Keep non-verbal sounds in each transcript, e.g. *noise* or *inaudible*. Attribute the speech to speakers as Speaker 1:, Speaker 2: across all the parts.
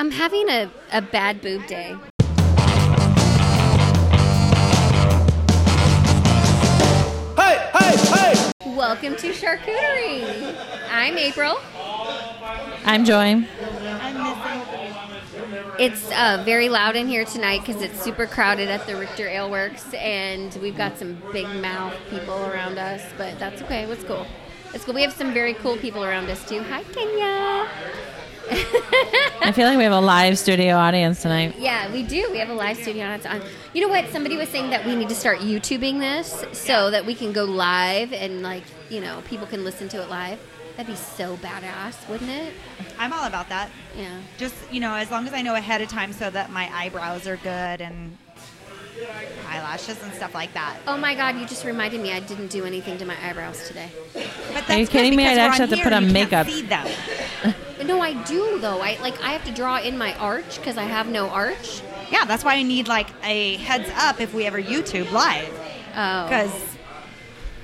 Speaker 1: I'm having a, a bad boob day.
Speaker 2: Hey, hey, hey!
Speaker 1: Welcome to Charcuterie. I'm April.
Speaker 3: I'm Joy.
Speaker 1: It's uh, very loud in here tonight because it's super crowded at the Richter Ale Works, and we've got some big mouth people around us, but that's okay. What's cool? It's cool. We have some very cool people around us too. Hi, Kenya.
Speaker 3: I feel like we have a live studio audience tonight.
Speaker 1: Yeah, we do. We have a live studio on. It's on. You know what? Somebody was saying that we need to start YouTubing this so that we can go live and like you know people can listen to it live. That'd be so badass, wouldn't it?
Speaker 4: I'm all about that.
Speaker 1: Yeah.
Speaker 4: Just you know, as long as I know ahead of time, so that my eyebrows are good and eyelashes and stuff like that.
Speaker 1: Oh my God! You just reminded me. I didn't do anything to my eyebrows today.
Speaker 4: But that's
Speaker 3: Are you kidding me? I'd actually have to put on makeup.
Speaker 4: see them. *laughs*
Speaker 1: No, I do though. I like I have to draw in my arch because I have no arch.
Speaker 4: Yeah, that's why I need like a heads up if we ever YouTube live
Speaker 1: Oh.
Speaker 4: because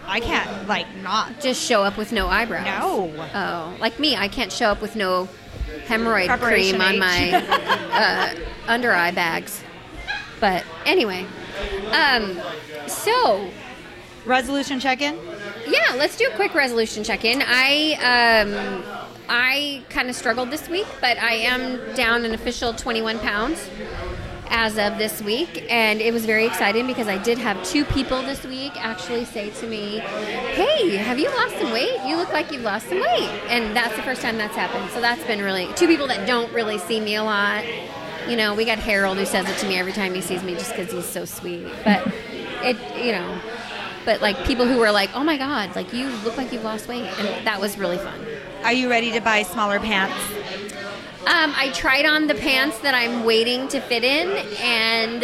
Speaker 4: I can't like not.
Speaker 1: just show up with no eyebrows.
Speaker 4: No.
Speaker 1: Oh, like me, I can't show up with no hemorrhoid
Speaker 4: Preparation
Speaker 1: cream on
Speaker 4: H.
Speaker 1: my *laughs* uh, under eye bags. But anyway, um, so
Speaker 4: Resolution check-in.
Speaker 1: yeah, let's do a quick resolution check-in. I um, I kind of struggled this week, but I am down an official 21 pounds as of this week, and it was very exciting because I did have two people this week actually say to me, "Hey, have you lost some weight? You look like you've lost some weight," and that's the first time that's happened. So that's been really two people that don't really see me a lot. You know, we got Harold who says it to me every time he sees me just because he's so sweet, but it, you know. But like people who were like, "Oh my God, like you look like you've lost weight," and that was really fun.
Speaker 4: Are you ready to buy smaller pants?
Speaker 1: Um, I tried on the pants that I'm waiting to fit in, and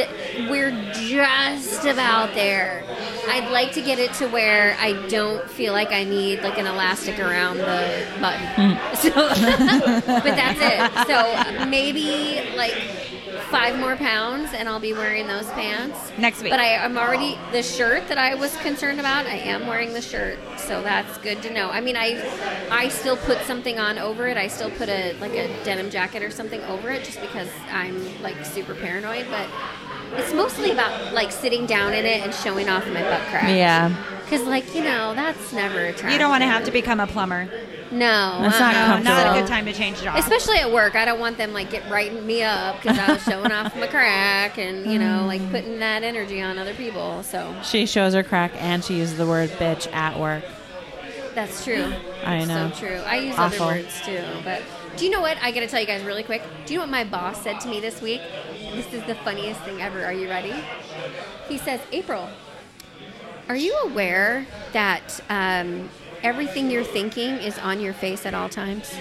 Speaker 1: we're just about there. I'd like to get it to where I don't feel like I need like an elastic around the button. *laughs* So, *laughs* but that's it. So maybe like five more pounds, and I'll be wearing those pants
Speaker 4: Next week.
Speaker 1: But I, I'm already the shirt that I was concerned about. I am wearing the shirt, so that's good to know. I mean, I I still put something on over it. I still put a like a denim jacket or something over it, just because I'm like super paranoid. But it's mostly about like sitting down in it and showing off my butt crack.
Speaker 3: Yeah.
Speaker 1: Because like you know that's never attractive.
Speaker 4: You don't want to have to become a plumber.
Speaker 1: No,
Speaker 3: That's not
Speaker 1: uh-uh.
Speaker 4: No, not a good time to change jobs.
Speaker 1: Especially at work, I don't want them like get writing me up because I was showing off my crack and you know like putting that energy on other people. So
Speaker 3: She shows her crack and she uses the word bitch at work.
Speaker 1: that's true.
Speaker 3: I know.
Speaker 1: So true. I use
Speaker 3: Awful.
Speaker 1: other words too. But do you know what? I got to tell you guys really quick. Do you know what my boss said to me this week? This is the funniest thing ever. Are you ready? He says, April, are you aware that um, everything you're thinking is on your face at all times?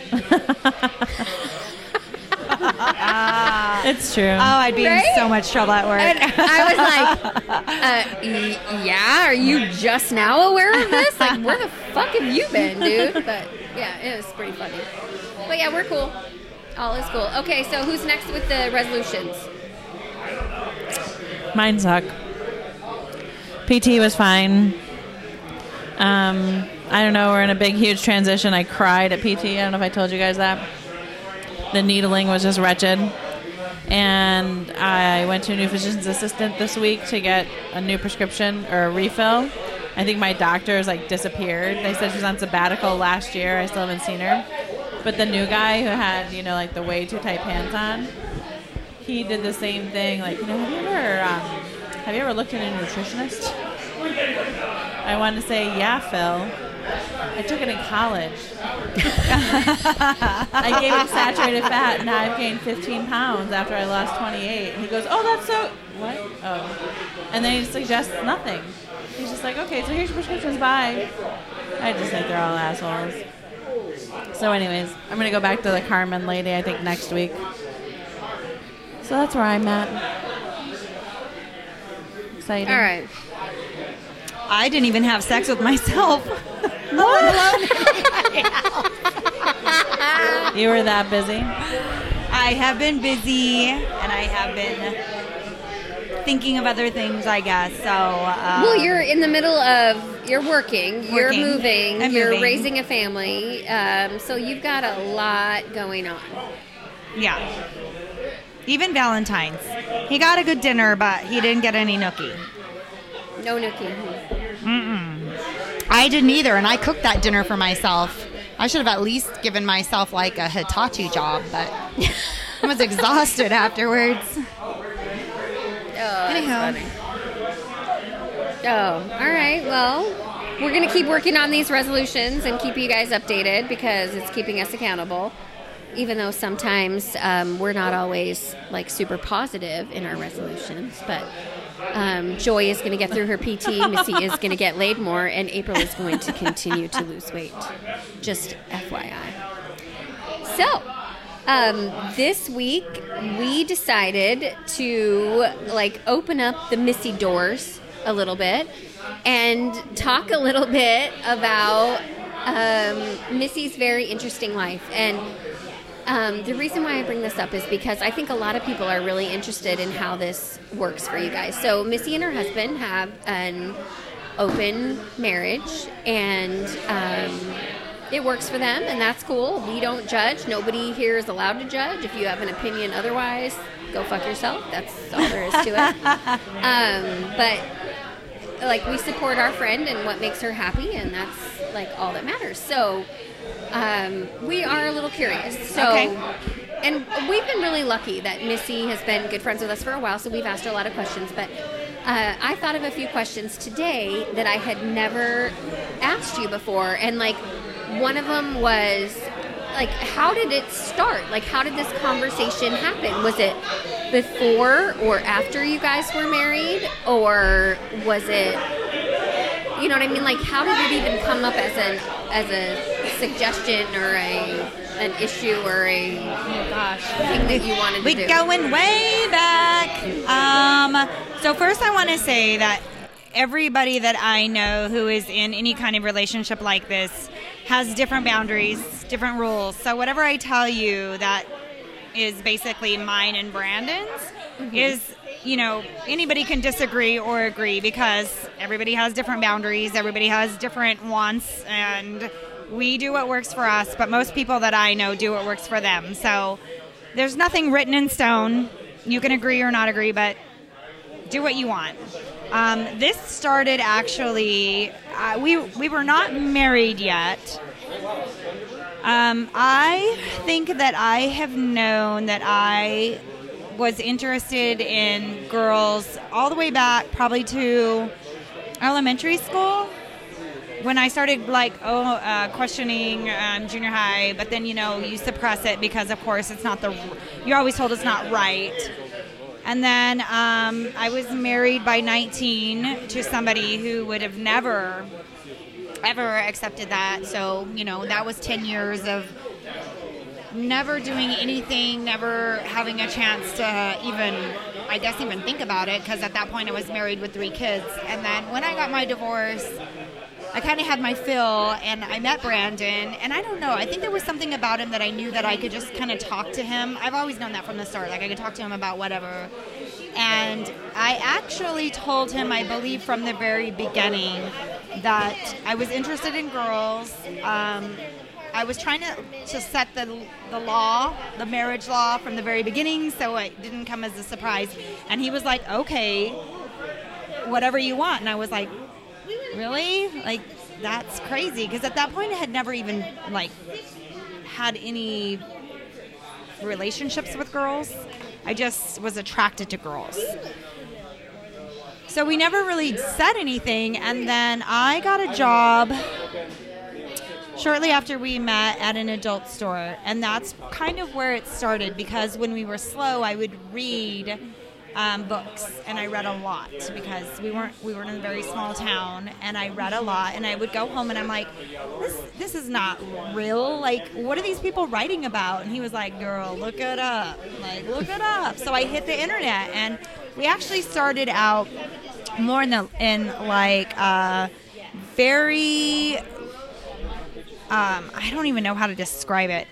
Speaker 3: It's true.
Speaker 4: oh, I'd be
Speaker 1: Right?
Speaker 4: in so much trouble at work.
Speaker 1: And I was like, uh, y- yeah, are you just now aware of this? Like, where the fuck have you been, dude? But yeah, it was pretty funny. But yeah, we're cool. All is cool. Okay, so who's next with the resolutions?
Speaker 3: Mine suck. PT was fine. Um, I don't know. We're in a big, huge transition. I cried at PT. I don't know if I told you guys that. The needling was just wretched. And I went to a new physician's assistant this week to get a new prescription or a refill. I think my doctor's like disappeared. They said she was on sabbatical last year. I still haven't seen her. But the new guy who had, you know, like the way too tight pants on, he did the same thing. Like, you know, have you ever, um, have you ever looked at a nutritionist? I wanted to say, yeah, Phil. I took it in college. *laughs* I gave it saturated fat, and I've gained 15 pounds after I lost 28. And he goes, oh, that's so, what? Oh. And then he suggests nothing. He's just like, okay, so here's your prescriptions, bye. I just think they're all assholes. So, anyways, I'm to go back to the Carmen lady, I think, next week. So that's where I'm at. Excited.
Speaker 1: All right.
Speaker 4: I didn't even have sex with myself. *laughs*
Speaker 3: You were that busy?
Speaker 4: I have been busy and I have been thinking of other things, I guess. So, uh,
Speaker 1: Well, you're in the middle of you're working, you're
Speaker 4: Working.
Speaker 1: moving,
Speaker 4: I'm
Speaker 1: you're
Speaker 4: moving.
Speaker 1: raising a family, um, so you've got a lot going on.
Speaker 4: yeah. Even Valentine's. He got a good dinner, but he didn't get any nookie.
Speaker 1: No Nookie.
Speaker 5: I didn't either, and I cooked that dinner for myself. I should have at least given myself like a Hitachi job, but I was exhausted afterwards.
Speaker 1: Oh,
Speaker 5: Anyhow,
Speaker 1: Oh, all right. Well, we're going to keep working on these resolutions and keep you guys updated because it's keeping us accountable. Even though sometimes um, we're not always like super positive in our resolutions, but um, Joy is going to get through her PT, Missy is going to get laid more, and April is going to continue to lose weight. Just FYI. So, um, this week we decided to like open up the Missy doors a little bit and talk a little bit about um, Missy's very interesting life. And um, the reason why I bring this up is because I think a lot of people are really interested in how this works for you guys. So, Missy and her husband have an open marriage, and um, it works for them, and that's cool. We don't judge. Nobody here is allowed to judge. If you have an opinion otherwise, go fuck yourself. That's all there is to it. *laughs* um, but like we support our friend and what makes her happy, and that's like all that matters. So um, we are a little curious. So.
Speaker 4: Okay.
Speaker 1: And we've been really lucky that Missy has been good friends with us for a while, so we've asked her a lot of questions. But uh, I thought of a few questions today that I had never asked you before, and like one of them was like, how did it start? Like, how did this conversation happen? Was it before or after you guys were married, or was it? You know what I mean? Like, how did it even come up as an as a suggestion or a an issue or a oh gosh thing that you wanted to
Speaker 4: We
Speaker 1: do?
Speaker 4: going way back. Um, so first, I want to say that everybody that I know who is in any kind of relationship like this has different boundaries, different rules. So whatever I tell you that is basically mine and Brandon's mm-hmm. is you know anybody can disagree or agree because everybody has different boundaries everybody has different wants and we do what works for us but most people that i know do what works for them. So there's nothing written in stone. You can agree or not agree but do what you want um, this started actually uh, we we were not married yet um, I think that I have known that I was interested in girls all the way back, probably to elementary school. When I started like oh uh, questioning um, junior high, but then you know you suppress it because of course it's not the you're always told it's not right. And then um, I was married by 19 to somebody who would have never ever accepted that. So, you know, that was 10 years of never doing anything, never having a chance to even, I guess, even think about it because at that point I was married with three kids. And then when I got my divorce, I kind of had my fill and I met Brandon. And I don't know, I think there was something about him that I knew that I could just kind of talk to him. I've always known that from the start. Like I could talk to him about whatever. And I actually told him, I believe from the very beginning, that I was interested in girls. Um, I was trying to, to set the, the law, the marriage law from the very beginning, so it didn't come as a surprise. And he was like, okay, whatever you want. And I was like, really? Like, that's crazy. Because at that point, I had never even, like, had any relationships with girls. I just was attracted to girls. So we never really said anything. And then I got a job shortly after we met at an adult store. And that's kind of where it started because when we were slow, I would read um, books and I read a lot because we weren't we were in a very small town and I read a lot and I would go home and I'm like this this is not real. Like what are these people writing about? And he was like girl look it up. Like look it up. So I hit the internet and we actually started out more in the in like uh, very um, I don't even know how to describe it.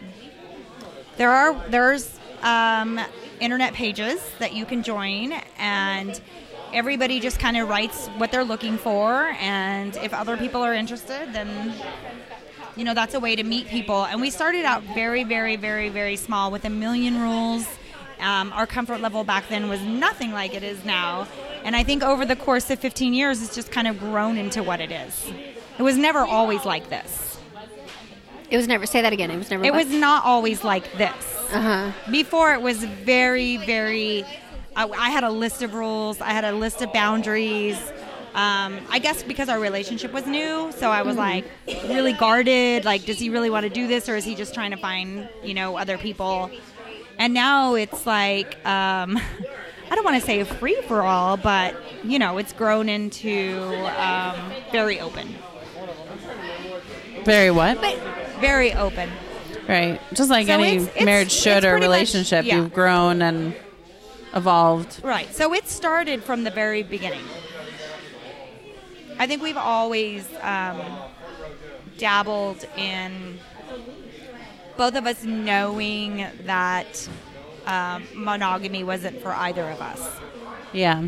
Speaker 4: There are there's um, internet pages that you can join, and everybody just kind of writes what they're looking for, and if other people are interested, then you know that's a way to meet people. And we started out very, very, very, very small with a million rules. Um, our comfort level back then was nothing like it is now. And I think over the course of 15 years, it's just kind of grown into what it is. It was never always like this.
Speaker 1: It was never. Say that again. It was never.
Speaker 4: It was not always like this.
Speaker 1: Uh huh.
Speaker 4: Before, it was very, very. I, I had a list of rules. I had a list of boundaries. Um, I guess because our relationship was new, so I was like really guarded. Like, does he really want to do this, or is he just trying to find you know other people? And now it's like um, *laughs* I don't want to say free for all, but you know, it's grown into um, very open,
Speaker 3: Very what?
Speaker 4: very open.
Speaker 3: Right. Just like
Speaker 4: So
Speaker 3: any
Speaker 4: it's- it's-
Speaker 3: marriage should or
Speaker 4: pretty much-
Speaker 3: relationship,
Speaker 4: yeah.
Speaker 3: you've grown and evolved.
Speaker 4: Right. So it started from the very beginning. I think we've always um, dabbled in both of us knowing that um, monogamy wasn't for either of us.
Speaker 3: Yeah.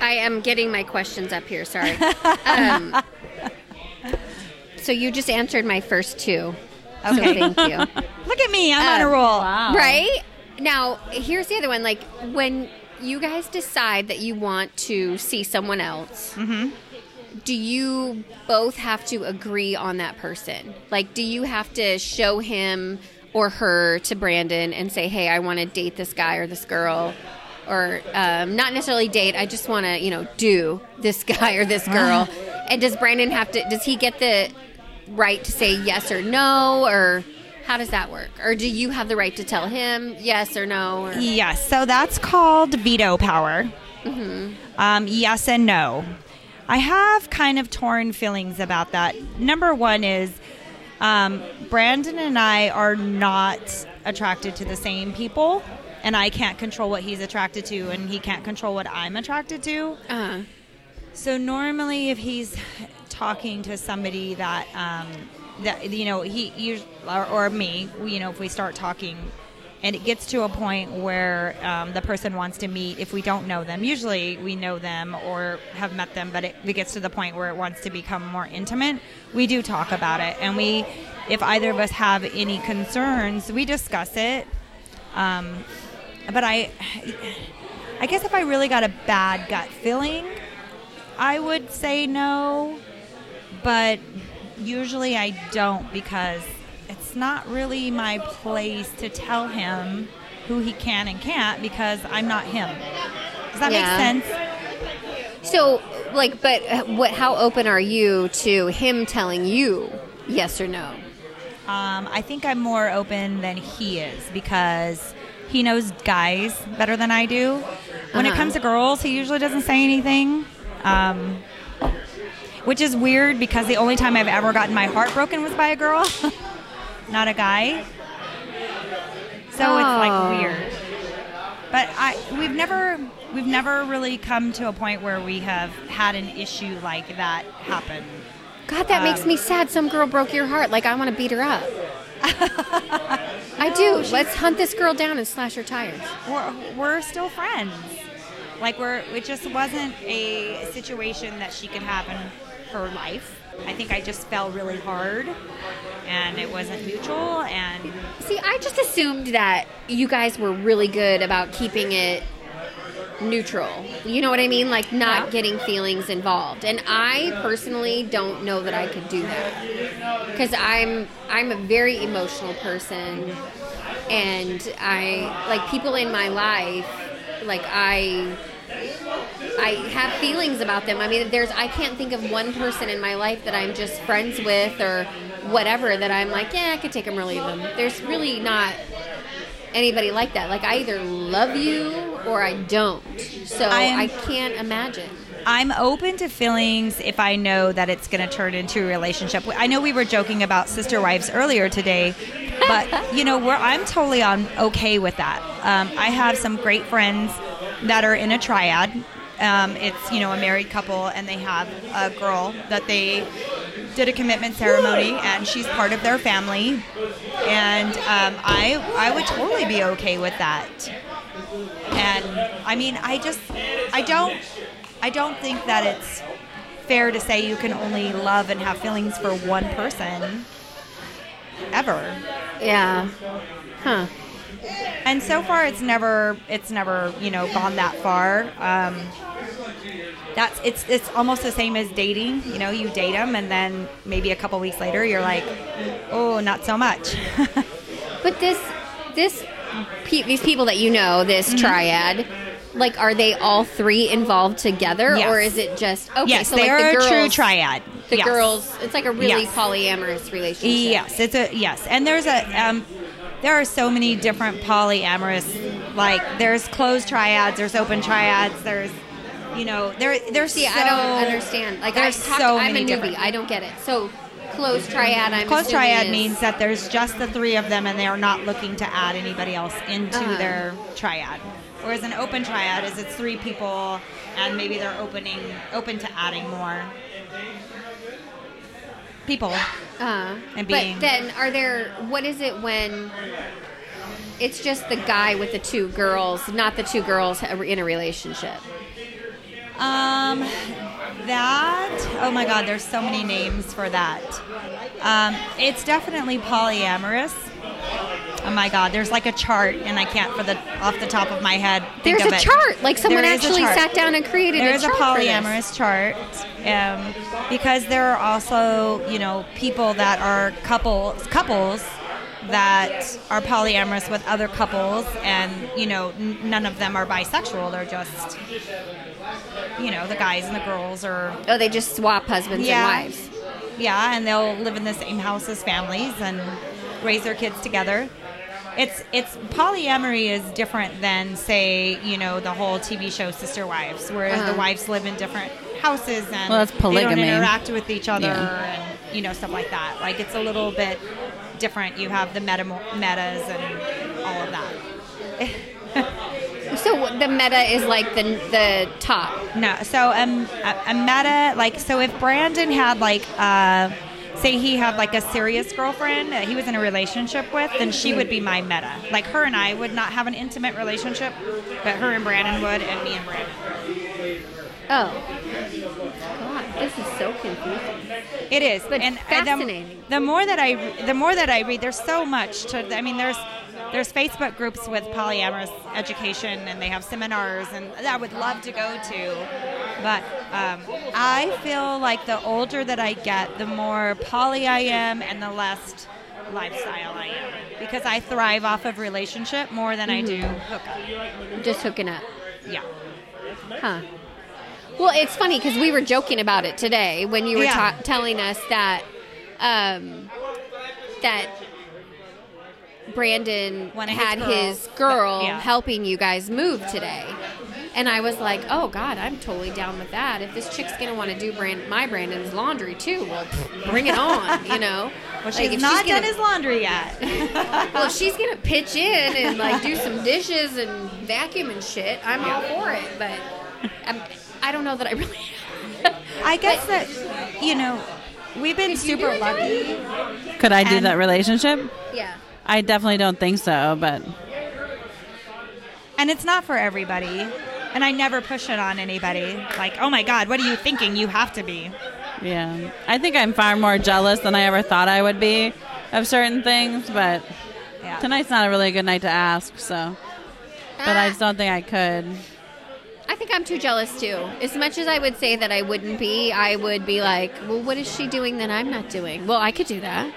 Speaker 1: I am getting my questions up here. Sorry. *laughs* um, so you just answered my first two. So
Speaker 4: Okay.
Speaker 1: thank you. *laughs*
Speaker 4: Look at me, I'm on a
Speaker 1: Um,
Speaker 4: roll.
Speaker 1: Right? Now, here's the other one. Like, when you guys decide that you want to see someone else, do you both have to agree on that person? Like, do you have to show him or her to Brandon and say, hey, I want to date this guy or this girl? Or um, not necessarily date, I just want to, you know, do this *laughs* guy or this girl. and does Brandon have to, does he get the right to say yes or no? Or how does that work? Or do you have the right to tell him yes or no? Or,
Speaker 4: Yes, so that's called veto power. Um, yes and no. I have kind of torn feelings about that. Number one is um, Brandon and I are not attracted to the same people, and I can't control what he's attracted to, and he can't control what I'm attracted to.
Speaker 1: uh,
Speaker 4: So normally, if he's talking to somebody that um, that you know he or, or me, you know, if we start talking, and it gets to a point where um, the person wants to meet, if we don't know them, usually we know them or have met them, but it, it gets to the point where it wants to become more intimate. We do talk about it, and we, if either of us have any concerns, we discuss it. Um, but I, I guess if I really got a bad gut feeling, I would say no, but usually I don't because it's not really my place to tell him who he can and can't because I'm not him. Does that
Speaker 1: Yeah.
Speaker 4: make sense?
Speaker 1: So, like, but uh, what? How open are you to him telling you yes or no?
Speaker 4: Um, I think I'm more open than he is because he knows guys better than I do. When it
Speaker 1: Uh-huh.
Speaker 4: comes to girls, he usually doesn't say anything. Um, which is weird because the only time I've ever gotten my heart broken was by a girl, *laughs* not a guy. So
Speaker 1: Oh.
Speaker 4: it's like weird. But I we've never we've never really come to a point where we have had an issue like that happen.
Speaker 1: God, that makes
Speaker 4: Um,
Speaker 1: me sad. Some girl broke your heart. Like, I want to beat her up. *laughs* I do. Let's hunt this girl down and slash her tires.
Speaker 4: we're, we're still friends. Like we're it just wasn't a situation that she could have in her life. I think I just fell really hard and it wasn't mutual and
Speaker 1: See, I just assumed that you guys were really good about keeping it neutral. You know what I mean? Like not
Speaker 4: Yeah.
Speaker 1: getting feelings involved. And I personally don't know that I could do that. Cuz I'm I'm a very emotional person and I like people in my life like I I have feelings about them. I mean, there's I can't think of one person in my life that I'm just friends with or whatever that I'm like, yeah, I could take them or leave them. There's really not anybody like that. Like I either love you or I don't. So
Speaker 4: I am-
Speaker 1: I can't imagine.
Speaker 4: I'm open to feelings if I know that it's going to turn into a relationship. I know we were joking about sister wives earlier today, but *laughs* you know, we're, I'm totally on okay with that. Um, I have some great friends that are in a triad. Um, it's you know a married couple, and they have a girl that they did a commitment ceremony, and she's part of their family. And um, I I would totally be okay with that. And I mean, I just, I don't, I don't think that it's fair to say you can only love and have feelings for one person ever.
Speaker 1: Yeah. Huh.
Speaker 4: and so far it's never it's never you know gone that far um, that's it's it's almost the same as dating you know you date them and then maybe a couple weeks later you're like oh not so much *laughs*
Speaker 1: But this, this, pe- these people that you know, this
Speaker 4: Mm-hmm.
Speaker 1: triad, like, are they all three involved together,
Speaker 4: Yes.
Speaker 1: or is it just okay?
Speaker 4: yes
Speaker 1: so
Speaker 4: they
Speaker 1: like
Speaker 4: are
Speaker 1: the girls,
Speaker 4: a true triad
Speaker 1: The
Speaker 4: Yes.
Speaker 1: girls, it's like a really
Speaker 4: Yes.
Speaker 1: polyamorous relationship.
Speaker 4: Yes, it's a yes, and there's a um, there are so many different polyamorous like there's closed triads, there's open triads, there's you know there there's
Speaker 1: See,
Speaker 4: so,
Speaker 1: I don't understand. Like, I
Speaker 4: there's
Speaker 1: talked,
Speaker 4: so
Speaker 1: I'm a newbie.
Speaker 4: different-
Speaker 1: I don't get it. So, closed triad. I'm
Speaker 4: Closed triad
Speaker 1: is-
Speaker 4: means that there's just the three of them and they are not looking to add anybody else into
Speaker 1: Uh-huh.
Speaker 4: their triad. Whereas an open triad is it's three people and maybe they're opening open to adding more people.
Speaker 1: Uh,
Speaker 4: and being-
Speaker 1: But then, are there? What is it when? It's just the guy with the two girls, not the two girls in a relationship.
Speaker 4: Um, that oh my God, there's so many names for that. Um, it's definitely polyamorous. Oh my God, there's like a chart, and I can't for the off the top of my head. Think
Speaker 1: There's a
Speaker 4: it.
Speaker 1: chart. Like someone
Speaker 4: There a
Speaker 1: actually sat down and created
Speaker 4: There
Speaker 1: a
Speaker 4: a
Speaker 1: chart this.
Speaker 4: polyamorous chart, um, because there are also you know people that are couples couples that are polyamorous with other couples, and you know n- none of them are bisexual. They're just you know the guys and the girls are
Speaker 1: Oh, they just swap husbands
Speaker 4: Yeah.
Speaker 1: and wives.
Speaker 4: yeah, and they'll live in the same house as families and raise their kids together. It's it's polyamory is different than say you know the whole TV show Sister Wives, where
Speaker 1: Uh-huh.
Speaker 4: the wives live in different houses and
Speaker 3: Well, that's
Speaker 4: they don't interact with each other
Speaker 3: Yeah.
Speaker 4: and you know stuff like that. Like it's a little bit different. You have the meta metas and all of that.
Speaker 1: So the meta is like the the top.
Speaker 4: No, so um, a, a meta like so if Brandon had like uh, say he had like a serious girlfriend that he was in a relationship with, then she would be my meta. Like her and I would not have an intimate relationship, but her and Brandon would, and me and Brandon.
Speaker 1: Oh. God, this is so confusing.
Speaker 4: It is,
Speaker 1: But
Speaker 4: and and
Speaker 1: fascinating.
Speaker 4: The, the more that I the more that I read, there's so much to. I mean, there's there's Facebook groups with polyamorous education, and they have seminars, and that I would love to go to. But um, I feel like the older that I get, the more poly I am, and the less lifestyle I am, because I thrive off of relationship more than I do hookup.
Speaker 1: Just hooking up.
Speaker 4: Yeah.
Speaker 1: Huh. Well, it's funny because we were joking about it today when you were
Speaker 4: Yeah.
Speaker 1: ta- telling us that um, that Brandon
Speaker 4: One of his
Speaker 1: had
Speaker 4: girls.
Speaker 1: his girl
Speaker 4: Yeah.
Speaker 1: helping you guys move today. And I was like, "Oh God, I'm totally down with that. If this chick's gonna want to do brand my Brandon's laundry too, well, bring it on, *laughs* you know."
Speaker 4: Well,
Speaker 1: Like,
Speaker 4: she's
Speaker 1: if
Speaker 4: not
Speaker 1: gonna-
Speaker 4: done his laundry yet. *laughs*
Speaker 1: well, she's gonna pitch in and like do some dishes and vacuum and shit, I'm all for it. But I'm, I don't know that I really. *laughs*
Speaker 4: I guess that you know we've been
Speaker 1: Could you do
Speaker 4: super lucky.
Speaker 3: Could I do
Speaker 4: And-
Speaker 3: that relationship?
Speaker 1: yeah.
Speaker 3: I definitely don't think so, but
Speaker 4: And it's not for everybody. And I never push it on anybody. Like, oh my God, what are you thinking? You have to be.
Speaker 3: yeah. I think I'm far more jealous than I ever thought I would be of certain things, but
Speaker 4: Yeah.
Speaker 3: tonight's not a really good night to ask, so. But I just don't think I could.
Speaker 1: I think I'm too jealous too. As much as I would say that I wouldn't be, I would be like, well, what is she doing that I'm not doing? Well, I could do that.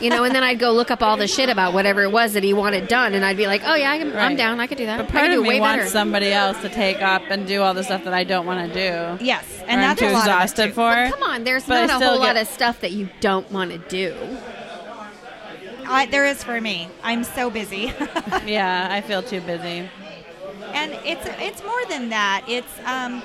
Speaker 1: You know, and then I'd go look up all the shit about whatever it was that he wanted done, and I'd be like, oh yeah, I can, I'm down. I could do that.
Speaker 3: But
Speaker 1: I
Speaker 3: part
Speaker 1: could do
Speaker 3: of
Speaker 1: it
Speaker 3: me wants
Speaker 1: better.
Speaker 3: somebody else to take up and do all the stuff that I don't want to do.
Speaker 4: Yes.
Speaker 3: or
Speaker 4: And
Speaker 3: I'm
Speaker 4: that's
Speaker 3: too
Speaker 4: a lot of it,
Speaker 3: exhausted
Speaker 4: too.
Speaker 3: for.
Speaker 1: But come on, there's
Speaker 3: But
Speaker 1: not a
Speaker 3: still
Speaker 1: whole lot of stuff that you don't want to do.
Speaker 4: I, there is for me. I'm so busy. *laughs*
Speaker 3: Yeah, I feel too busy.
Speaker 4: and it's it's more than that. It's um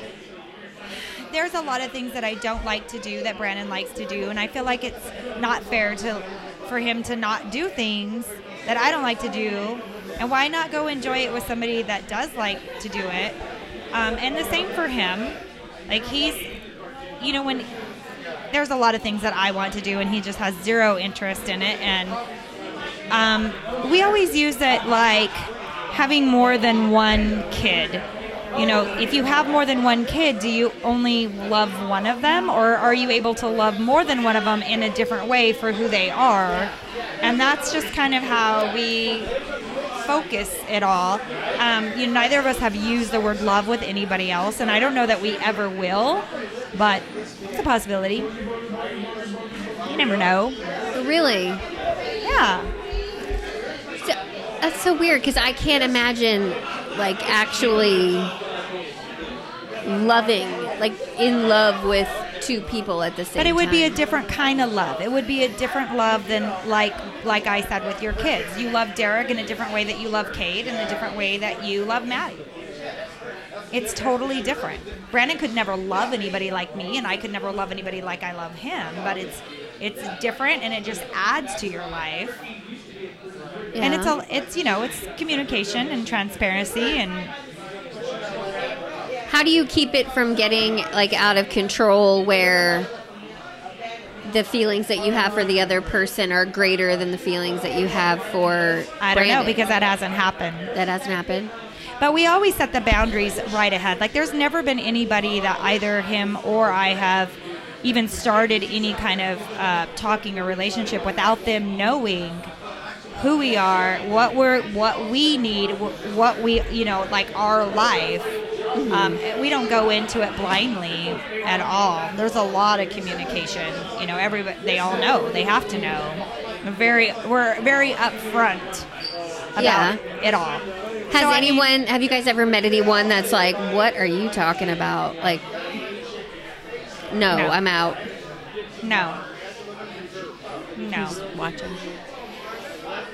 Speaker 4: there's a lot of things that I don't like to do that Brandon likes to do, and I feel like it's not fair to for him to not do things that I don't like to do. And why not go enjoy it with somebody that does like to do it? Um, and the same for him. Like he's, you know, when there's a lot of things that I want to do, and he just has zero interest in it. And um, we always use it like having more than one kid. You know, if you have more than one kid, do you only love one of them, or are you able to love more than one of them in a different way for who they are? And that's just kind of how we focus it all. Um, you know, neither of us have used the word love with anybody else, and I don't know that we ever will, but it's a possibility. You never know.
Speaker 1: Really?
Speaker 4: Yeah.
Speaker 1: So, that's so weird because I can't imagine like actually loving, like in love with two people at the same time.
Speaker 4: But it would be a different kind of love. It would be a different love than like like I said with your kids. You love Derek in a different way that you love Kate, in a different way that you love Maddie. It's totally different. Brandon could never love anybody like me, and I could never love anybody like I love him. But it's it's different, and it just adds to your life. And it's all it's you know it's communication and transparency and
Speaker 1: How do you keep it from getting like out of control where the feelings that you have for the other person are greater than the feelings that you have for
Speaker 4: I don't know because that hasn't happened.
Speaker 1: that hasn't happened.
Speaker 4: But we always set the boundaries right ahead. Like there's never been anybody that either him or I have even started any kind of uh, talking or relationship without them knowing who we are, what we're, what we need, what we, you know, like our life. Um, we don't go into it blindly at all. There's a lot of communication. You know, everybody they all know. They have to know. We're very, we're very upfront about
Speaker 1: Yeah.
Speaker 4: it all.
Speaker 1: Has
Speaker 4: So, I mean-
Speaker 1: anyone have you guys ever met anyone that's like, What are you talking about? Like No,
Speaker 4: No.
Speaker 1: I'm out.
Speaker 4: No. No.
Speaker 3: Watching.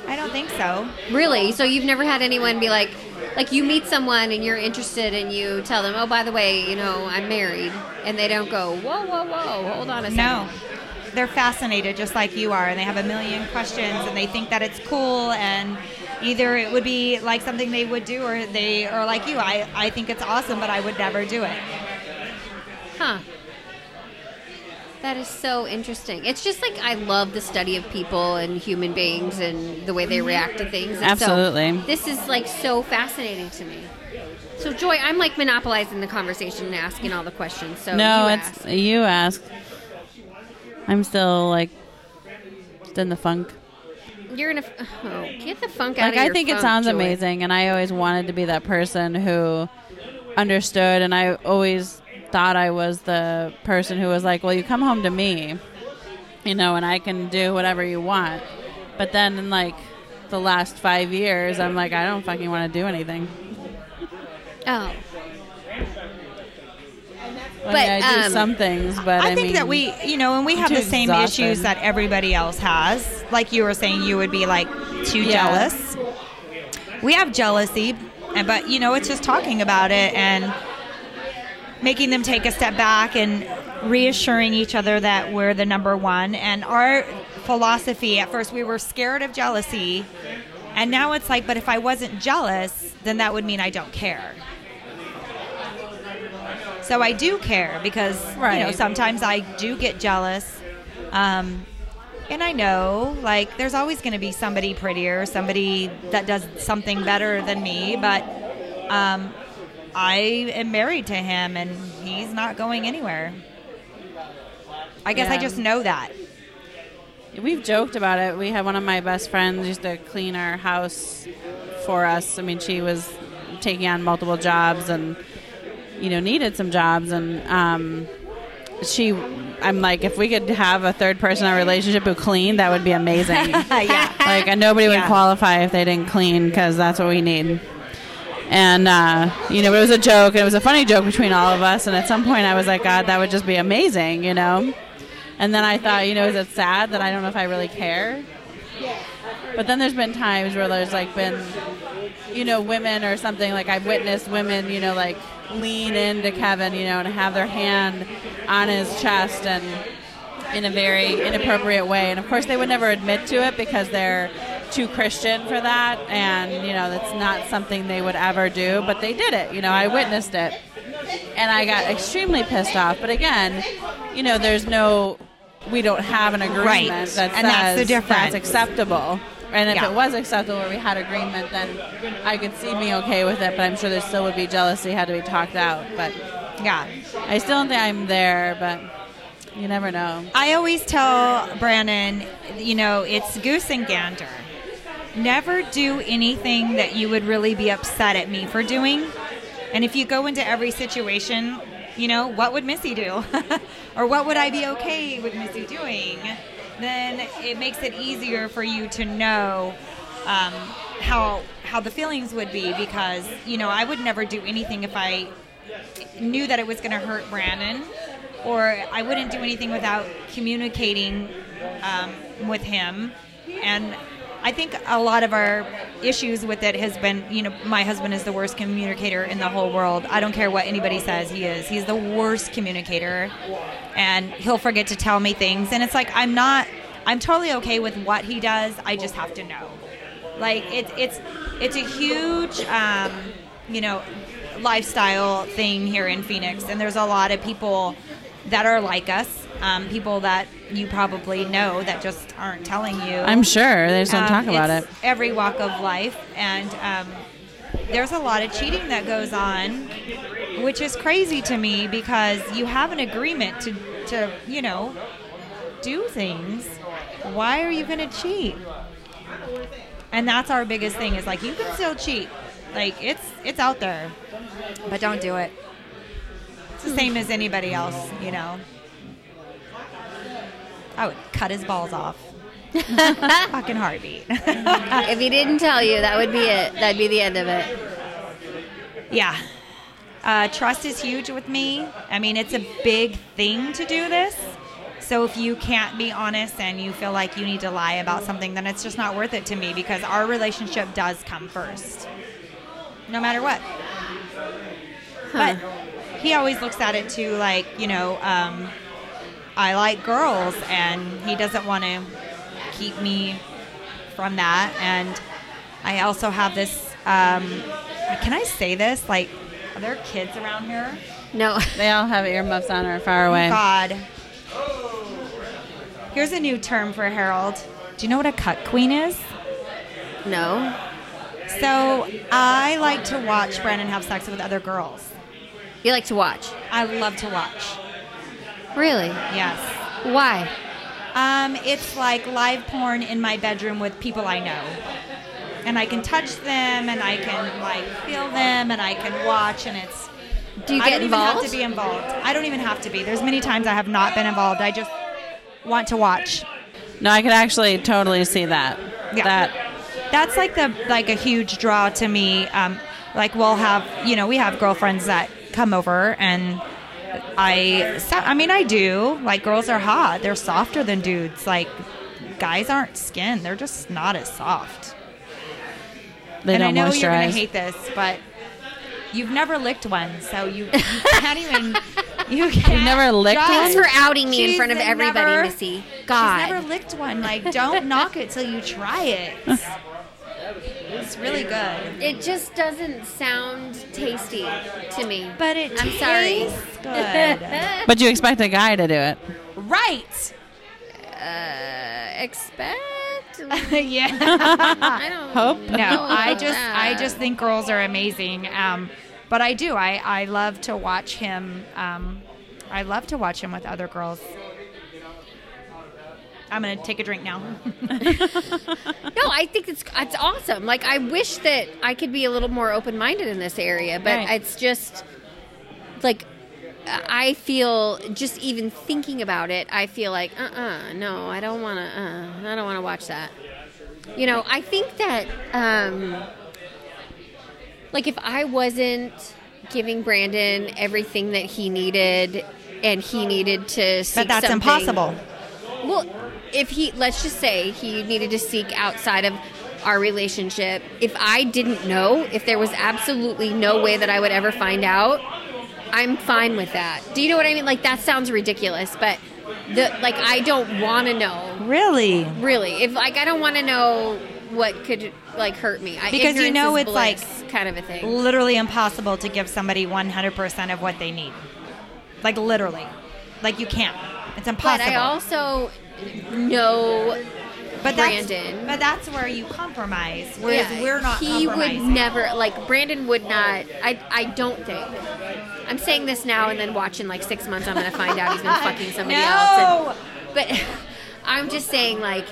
Speaker 4: I don't think so.
Speaker 1: Really? So you've never had anyone be like like you meet someone and you're interested and you tell them, Oh, by the way, you know, I'm married and they don't go, Whoa, whoa, whoa, hold on a second.
Speaker 4: No. They're fascinated just like you are and they have a million questions and they think that it's cool and either it would be like something they would do or they are like you. I, I think it's awesome but I would never do it.
Speaker 1: Huh. That is so interesting. It's just like I love the study of people and human beings and the way they react to things. And so
Speaker 3: Absolutely.
Speaker 1: this is like so fascinating to me. So Joy, I'm like monopolizing the conversation and asking all the questions. So
Speaker 3: no,
Speaker 1: you
Speaker 3: it's
Speaker 1: ask.
Speaker 3: you ask. I'm still like in the funk.
Speaker 1: you're in a oh, get the funk out
Speaker 3: Like I think it sounds
Speaker 1: Joy.
Speaker 3: amazing, and I always wanted to be that person who understood, and I always thought I was the person who was like, "Well, you come home to me, you know, and I can do whatever you want." But then, in like the last five years, I'm like, I don't fucking want to do anything.
Speaker 1: Oh,
Speaker 3: I
Speaker 1: But,
Speaker 3: mean, I do
Speaker 1: um,
Speaker 3: some things, but I,
Speaker 4: I, think
Speaker 3: mean,
Speaker 4: that we, you know, and we have the same
Speaker 3: exhausted.
Speaker 4: issues that everybody else has. Like you were saying, you would be like too
Speaker 3: Yeah.
Speaker 4: jealous. We have jealousy, and but you know, it's just talking about it and making them take a step back and reassuring each other that we're the number one. And our philosophy at first, we were scared of jealousy, and now it's like, but if I wasn't jealous, then that would mean I don't care. So I do care because you know sometimes I do get jealous, um, and I know like there's always going to be somebody prettier, somebody that does something better than me. But um, I am married to him, and he's not going anywhere. I guess I just know that.
Speaker 3: We've joked about it. We had one of my best friends used to clean our house for us. I mean, she was taking on multiple jobs and you know needed some jobs and um, she. I'm like, if we could have a third person in our relationship who cleaned, that would be amazing. *laughs*
Speaker 4: yeah.
Speaker 3: like, and nobody would qualify if they didn't clean because that's what we need. And uh, you know, it was a joke, and it was a funny joke between all of us. And at some point, I was like, God, that would just be amazing, you know. And then I thought, you know, is it sad that I don't know if I really care? But then there's been times where there's like been, you know, women or something like I've witnessed women, you know, like lean into Kevin, you know, and have their hand on his chest and in a very inappropriate way. And of course, they would never admit to it because they're too Christian for that, and you know, that's not something they would ever do. But they did it. You know, I witnessed it, and I got extremely pissed off. But again, you know, there's no. We don't have an agreement
Speaker 4: Right.
Speaker 3: that
Speaker 4: And that's the
Speaker 3: says
Speaker 4: difference.
Speaker 3: that's acceptable. And if
Speaker 4: Yeah.
Speaker 3: it was acceptable where we had agreement, then I could see me okay with it. But I'm sure there still would be jealousy had to be talked out. But
Speaker 4: Yeah.
Speaker 3: I still don't think I'm there. But you never know.
Speaker 4: I always tell Brandon, you know, it's goose and gander. Never do anything that you would really be upset at me for doing. And if you go into every situation, you know, what would Missy do? *laughs* or what would I be okay with Missy doing? Then it makes it easier for you to know um, how how the feelings would be because you know I would never do anything if I knew that it was going to hurt Brandon, or I wouldn't do anything without communicating um, with him. And I think a lot of our issues with it has been, you know, my husband is the worst communicator in the whole world. I don't care what anybody says, he is. He's the worst communicator, and he'll forget to tell me things. And it's like I'm not. I'm totally okay with what he does. I just have to know. Like it's it's it's a huge um, you know lifestyle thing here in Phoenix, and there's a lot of people that are like us. Um, people that you probably know that just aren't telling you.
Speaker 3: I'm sure they just don't
Speaker 4: Um,
Speaker 3: talk about it.
Speaker 4: Every walk of life, and um, there's a lot of cheating that goes on, which is crazy to me because you have an agreement to, to you know, do things. Why are you going to cheat? And that's our biggest thing is like you can still cheat, like it's it's out there, but don't do it. It's the same as anybody else, you know. I would cut his balls off. *laughs* Fucking heartbeat. *laughs*
Speaker 1: If he didn't tell you, that would be it. That'd be the end of it.
Speaker 4: yeah. Uh, trust is huge with me. I mean, it's a big thing to do this. So if you can't be honest and you feel like you need to lie about something, then it's just not worth it to me because our relationship does come first, no matter what. But he always looks at it too, like you know, um, I like girls, and he doesn't want to keep me from that. And I also have this. Um, can I say this? Like, are there kids around here?
Speaker 1: No. *laughs*
Speaker 3: They all have earmuffs on or far away.
Speaker 4: Oh god. Here's a new term for Harold. Do you know what a cuckquean is?
Speaker 1: No.
Speaker 4: So I like to watch Brandon have sex with other girls.
Speaker 1: You like to watch?
Speaker 4: I love to watch.
Speaker 1: Really?
Speaker 4: Yes.
Speaker 1: Why?
Speaker 4: Um, it's like live porn in my bedroom with people I know. And I can touch them and I can like feel them and I can watch and it's
Speaker 1: Do you get I
Speaker 4: don't even have to be involved. I don't even have to be. There's many times I have not been involved. I just want to watch.
Speaker 3: No, I could actually totally see that.
Speaker 4: Yeah.
Speaker 3: That
Speaker 4: That's like the like a huge draw to me. Um, like we'll have you know we have girlfriends that come over and I I mean I do like girls are hot. They're softer than dudes. Like guys aren't skin. They're just not as soft.
Speaker 3: they
Speaker 4: and
Speaker 3: don't
Speaker 4: I know
Speaker 3: moisturize.
Speaker 4: you're gonna hate this, but you've never licked one, so you, you *laughs* can't even. You can't
Speaker 3: never licked
Speaker 4: judge.
Speaker 3: one?
Speaker 1: Thanks for outing me in front of everybody,
Speaker 4: never-
Speaker 1: Missy. God.
Speaker 4: She's never licked one. Like, don't knock it till you try it. *laughs* It's really good.
Speaker 1: It just doesn't sound tasty to me.
Speaker 4: But it
Speaker 1: I'm sorry.
Speaker 4: good. *laughs*
Speaker 3: But you expect a guy to do it.
Speaker 4: right.
Speaker 1: Uh, expect? *laughs*
Speaker 4: yeah.
Speaker 1: I don't *laughs*
Speaker 3: Hope?
Speaker 4: No, I
Speaker 1: about
Speaker 4: just I just think girls are amazing. Um, but I do. I, I love to watch him. Um, I love to watch him with other girls. I'm gonna take a drink now. *laughs*
Speaker 1: No, I think it's it's awesome. Like I wish that I could be a little more open minded in this area, but
Speaker 3: Right.
Speaker 1: it's just like I feel just even thinking about it, I feel like uh uh no, I don't want to uh, I don't want to watch that. You know, I think that um like if I wasn't giving Brandon everything that he needed and he needed to seek
Speaker 4: but that's impossible.
Speaker 1: well, if he, let's just say he needed to seek outside of our relationship, if I didn't know, if there was absolutely no way that I would ever find out, I'm fine with that. Do you know what I mean? Like, that sounds ridiculous, but the, like, I don't want to know,
Speaker 4: Really?
Speaker 1: really. If, like, I don't want to know what could, like, hurt me. I,
Speaker 4: Because you know it's, like,
Speaker 1: kind of a thing.
Speaker 4: Literally impossible to give somebody 100% of what they need. Like literally. Like you can't. It's impossible But.
Speaker 1: I also know
Speaker 4: but that's,
Speaker 1: Brandon.
Speaker 4: But that's where you compromise. Whereas
Speaker 1: Yeah,
Speaker 4: we're not.
Speaker 1: He would never like Brandon would not. I I don't think. I'm saying this now, and then watch in like six months, I'm gonna find out he's been *laughs* fucking somebody else. And, but *laughs* I'm just saying, like,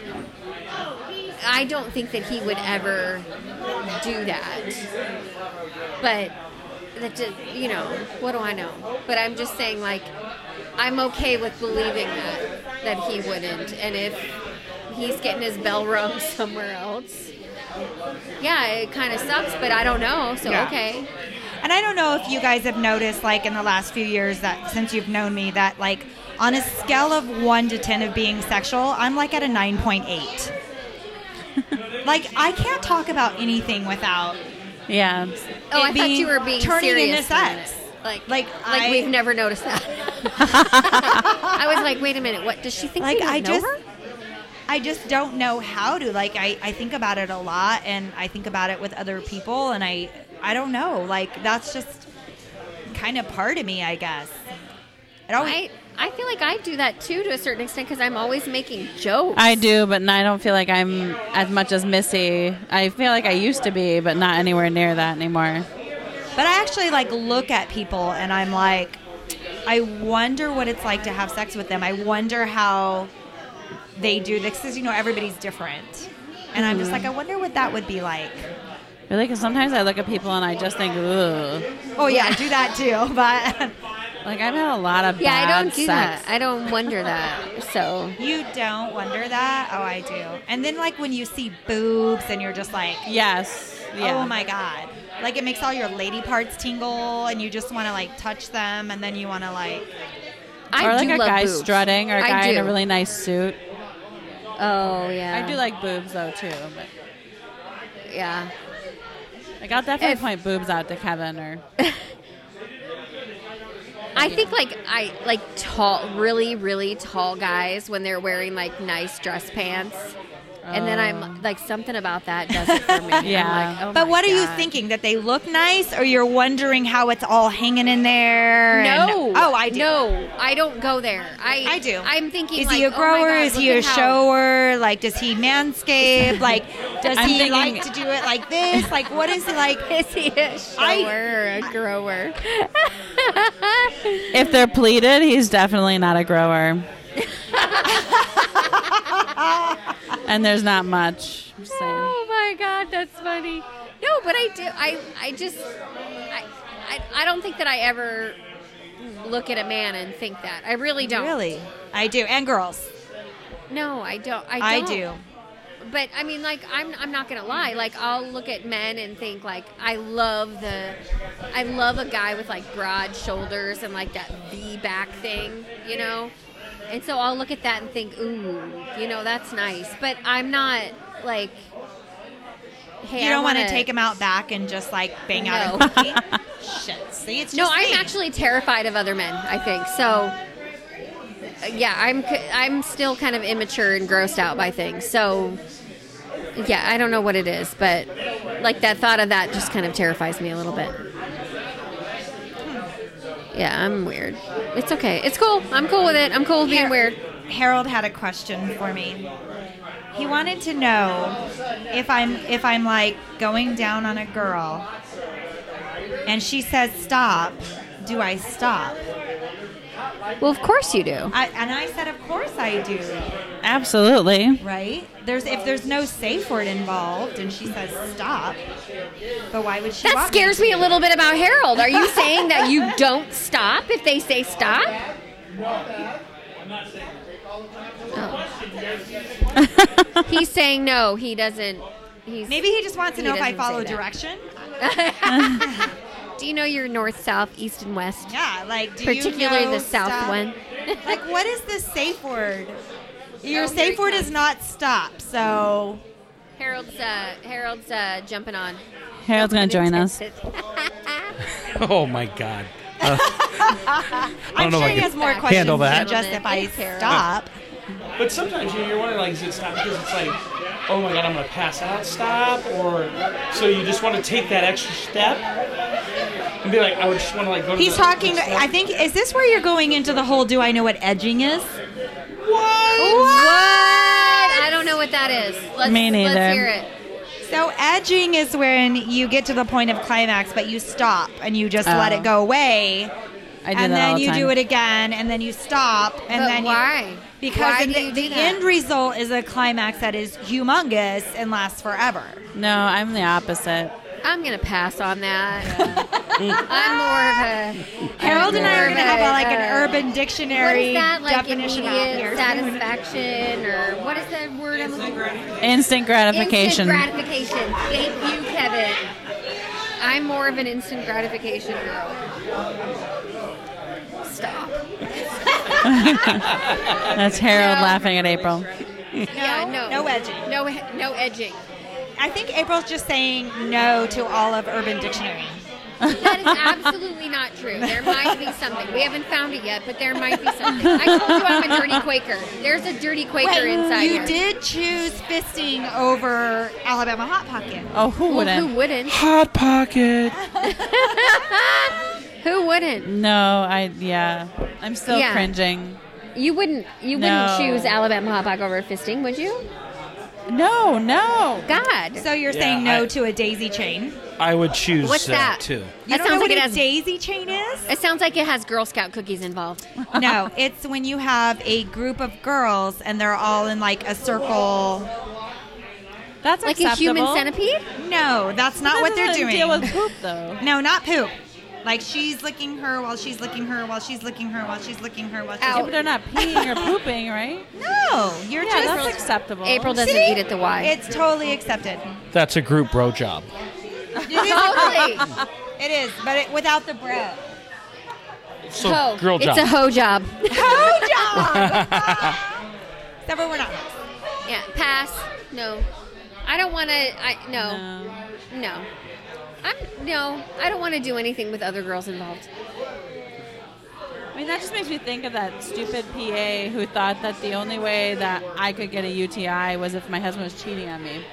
Speaker 1: I don't think that he would ever do that. But that just, you know, what do I know? But I'm just saying, like, I'm okay with believing that that he wouldn't, and if he's getting his bell rung *laughs* somewhere else. Yeah, it kind of sucks, but I don't know. So
Speaker 4: Yeah.
Speaker 1: okay.
Speaker 4: And I don't know if you guys have noticed, like in the last few years, that since you've known me, that like on a scale of one to ten of being sexual, I'm like at a nine point eight. *laughs* like I can't talk about anything without
Speaker 3: Yeah.
Speaker 1: Oh, I
Speaker 4: it
Speaker 1: thought you were being
Speaker 4: turning
Speaker 1: serious.
Speaker 4: into
Speaker 1: for a minute.
Speaker 4: sex.
Speaker 1: Like,
Speaker 4: Like,
Speaker 1: like
Speaker 4: I-
Speaker 1: we've never noticed that. *laughs* I was like, wait a minute, what does she think?
Speaker 4: like
Speaker 1: we don't
Speaker 4: I
Speaker 1: know
Speaker 4: just
Speaker 1: her?
Speaker 4: I just don't know how to. Like I, I think about it a lot and I think about it with other people and I I don't know. Like that's just kind of part of me, I guess. It always
Speaker 1: I I feel like I do that too to a certain extent because I'm always making jokes.
Speaker 3: I do, but I don't feel like I'm as much as Missy. I feel like I used to be, but not anywhere near that anymore.
Speaker 4: But I actually like look at people and I'm like, I wonder what it's like to have sex with them. I wonder how they do this because you know everybody's different, and I'm just mm-hmm. like, I wonder what that would be like.
Speaker 3: Really, because sometimes I look at people and I just think, ugh.
Speaker 4: Oh yeah, I do that too. *laughs* But
Speaker 3: Like I've had a lot of
Speaker 1: yeah, I don't do
Speaker 3: sex.
Speaker 1: that. I don't wonder that. So
Speaker 4: you don't wonder that? Oh, I do. And then like when you see boobs and you're just like,
Speaker 3: Yes. Yeah.
Speaker 4: oh my god, like it makes all your lady parts tingle, and you just want to like touch them, and then you want to like.
Speaker 1: I
Speaker 3: or like
Speaker 1: do
Speaker 3: a
Speaker 1: love
Speaker 3: guy
Speaker 1: boobs.
Speaker 3: strutting or a guy in a really nice suit.
Speaker 1: Oh yeah.
Speaker 3: I do like boobs though too. But
Speaker 1: yeah.
Speaker 3: like I'll definitely
Speaker 1: If-
Speaker 3: point boobs out to Kevin or *laughs*
Speaker 1: I think like I like tall, really, really tall guys when they're wearing like nice dress pants, and then I'm oh. like something about that does it for me. I'm *laughs*
Speaker 3: Yeah.
Speaker 1: like, oh
Speaker 4: But
Speaker 1: my
Speaker 4: what are you thinking? That they look nice, or you're wondering how it's all hanging in there? and-
Speaker 1: No.
Speaker 4: oh, I do.
Speaker 1: No, I don't go there. I
Speaker 4: I do.
Speaker 1: I'm thinking.
Speaker 4: Is
Speaker 1: like,
Speaker 4: he a
Speaker 1: oh
Speaker 4: grower?
Speaker 1: God,
Speaker 4: is he a
Speaker 1: at how-
Speaker 4: shower? Like, does he manscape? like, *laughs* does
Speaker 3: I'm
Speaker 4: he
Speaker 3: thinking-
Speaker 4: like to do it like this? Like, what is he like? *laughs*
Speaker 1: Is he a shower
Speaker 4: I-
Speaker 1: or a grower?
Speaker 3: if they're pleated, he's definitely not a grower. *laughs* and there's not much. I'm just saying.
Speaker 1: oh my god, that's funny. No, but I do. I I just I, I I don't think that I ever look at a man and think that. I really don't.
Speaker 4: Really, I do, and girls.
Speaker 1: No, I don't. I,
Speaker 4: I
Speaker 1: don't.
Speaker 4: do.
Speaker 1: But I mean, like, I'm I'm not gonna lie. Like, I'll look at men and think like, I love the, I love a guy with like broad shoulders and like that V back thing, you know. And so I'll look at that and think, ooh, you know, that's nice. But I'm not like, hey,
Speaker 4: You don't want to take him out back and just like bang out
Speaker 1: No.
Speaker 4: a *laughs* cookie. Shit. See, it's just
Speaker 1: No, I'm
Speaker 4: me.
Speaker 1: actually terrified of other men. I think so. Yeah, I'm I'm still kind of immature and grossed out by things. So, yeah, I don't know what it is, but like that thought of that just kind of terrifies me a little bit. Yeah, I'm weird. It's okay. It's cool. I'm cool with it. I'm cool with being
Speaker 4: Here-
Speaker 1: weird.
Speaker 4: Harold had a question for me. He wanted to know if I'm if I'm like going down on a girl and she says stop, do I stop?
Speaker 1: Well, of course you do.
Speaker 4: I, and I said, of course I do.
Speaker 3: Absolutely.
Speaker 4: Right? There's if there's no safe word involved and she says stop, but why would she?
Speaker 1: That
Speaker 4: want
Speaker 1: scares
Speaker 4: to?
Speaker 1: me a little bit about Harold. Are you saying that you *laughs* don't stop if they say stop? Oh. *laughs* He's saying no. He doesn't. He's
Speaker 4: Maybe he just wants to know if I follow
Speaker 1: say
Speaker 4: direction. *laughs*
Speaker 1: Do you know your north, south, east, and west?
Speaker 4: Yeah, like do
Speaker 1: Particularly
Speaker 4: you know
Speaker 1: the south
Speaker 4: stop?
Speaker 1: one. *laughs*
Speaker 4: like, what is the safe word? Your
Speaker 1: Oh,
Speaker 4: safe word
Speaker 1: comes.
Speaker 4: is not stop. So
Speaker 1: Harold's uh, Harold's uh, jumping on.
Speaker 3: Harold's gonna join us.
Speaker 2: Oh my God. Uh, I
Speaker 4: I'm
Speaker 2: don't
Speaker 4: sure
Speaker 2: if
Speaker 4: he has more questions
Speaker 2: handle that.
Speaker 4: than just if I stop.
Speaker 6: But sometimes you know, you're wondering, like, is it stop because it's like, oh my god, I'm gonna pass out, stop, or so you just want to take that extra step and be like, I would just want to like go. To
Speaker 4: He's
Speaker 6: the
Speaker 4: talking.
Speaker 6: next step.
Speaker 4: I think is this where you're going into the whole? Do I know what edging is?
Speaker 6: What?
Speaker 1: What? I don't know what what that is. Let's,
Speaker 3: Me neither.
Speaker 1: Let's hear it.
Speaker 4: So edging is when you get to the point of climax, but you stop and you just let
Speaker 3: Oh.
Speaker 4: it go away.
Speaker 3: I do
Speaker 4: and
Speaker 3: that
Speaker 4: then
Speaker 3: all
Speaker 4: you
Speaker 3: time.
Speaker 4: do it again, and then you stop, and
Speaker 1: But
Speaker 4: then you-
Speaker 1: why?
Speaker 4: because
Speaker 1: Why
Speaker 4: the,
Speaker 1: you do
Speaker 4: the
Speaker 1: that?
Speaker 4: end result is a climax that is humongous and lasts forever.
Speaker 3: No, I'm the opposite.
Speaker 1: I'm gonna pass on that. *laughs* I'm more of a
Speaker 4: Harold and I are going to have a, like an
Speaker 1: Uh,
Speaker 4: Urban Dictionary
Speaker 1: is that like
Speaker 4: definition out here.
Speaker 1: satisfaction or what is that word I'm looking for?
Speaker 3: Instant gratification.
Speaker 1: Instant gratification. Thank you, Kevin. I'm more of an instant gratification girl. Stop. *laughs*
Speaker 3: That's Harold
Speaker 1: No.
Speaker 3: laughing at April.
Speaker 1: yeah, no.
Speaker 4: no edging.
Speaker 1: No, no edging.
Speaker 4: I think April's just saying no to all of Urban Dictionary.
Speaker 1: That is absolutely not true. There might be something. We haven't found it yet, but there might be something. I told you I'm a dirty Quaker. There's a dirty Quaker inside
Speaker 4: you
Speaker 1: here.
Speaker 4: did choose fisting over Alabama Hot Pocket.
Speaker 3: Oh, who
Speaker 1: Well,
Speaker 3: wouldn't?
Speaker 1: who wouldn't?
Speaker 2: Hot pocket. *laughs*
Speaker 1: Who wouldn't?
Speaker 3: No, I yeah. I'm still
Speaker 1: Yeah.
Speaker 3: cringing.
Speaker 1: You wouldn't. You
Speaker 3: No.
Speaker 1: wouldn't choose Alabama hot Pocket over fisting, would you?
Speaker 3: No, no.
Speaker 1: God.
Speaker 4: So you're
Speaker 2: Yeah,
Speaker 4: saying no
Speaker 2: I-
Speaker 4: to a daisy chain?
Speaker 2: I would choose
Speaker 1: What's uh, that?
Speaker 2: too.
Speaker 4: You
Speaker 1: That
Speaker 4: don't
Speaker 1: sounds
Speaker 4: know
Speaker 1: like
Speaker 4: what
Speaker 1: it
Speaker 4: a
Speaker 1: has-
Speaker 4: daisy chain is?
Speaker 1: It sounds like it has Girl Scout cookies involved. *laughs*
Speaker 4: no, *laughs* it's when you have a group of girls and they're all in like a circle.
Speaker 3: That's
Speaker 1: Like a human centipede?
Speaker 4: No, that's not
Speaker 3: That
Speaker 4: what they're
Speaker 3: doesn't
Speaker 4: doing.
Speaker 3: Deal with poop though. *laughs*
Speaker 4: no, not poop. Like she's licking her while she's licking her while she's licking her while she's licking her while she's.
Speaker 3: Yeah, but they're not peeing or pooping, right?
Speaker 4: No, you're
Speaker 3: Yeah,
Speaker 4: just.
Speaker 3: that's acceptable.
Speaker 1: April doesn't
Speaker 4: See?
Speaker 1: eat at the Y.
Speaker 4: It's totally accepted.
Speaker 2: That's a group bro job. *laughs*
Speaker 1: totally.
Speaker 4: It is, but it, without the bread.
Speaker 2: So
Speaker 1: Ho.
Speaker 2: girl
Speaker 1: it's a hoe job. *laughs* *laughs*
Speaker 4: Ho job. Except for we're not.
Speaker 1: Yeah, pass. No. I don't want to. I no.
Speaker 3: No.
Speaker 1: No. I'm no. I don't want to do anything with other girls involved.
Speaker 3: I mean, that just makes me think of that stupid PA who thought that the only way that I could get a UTI was if my husband was cheating on me.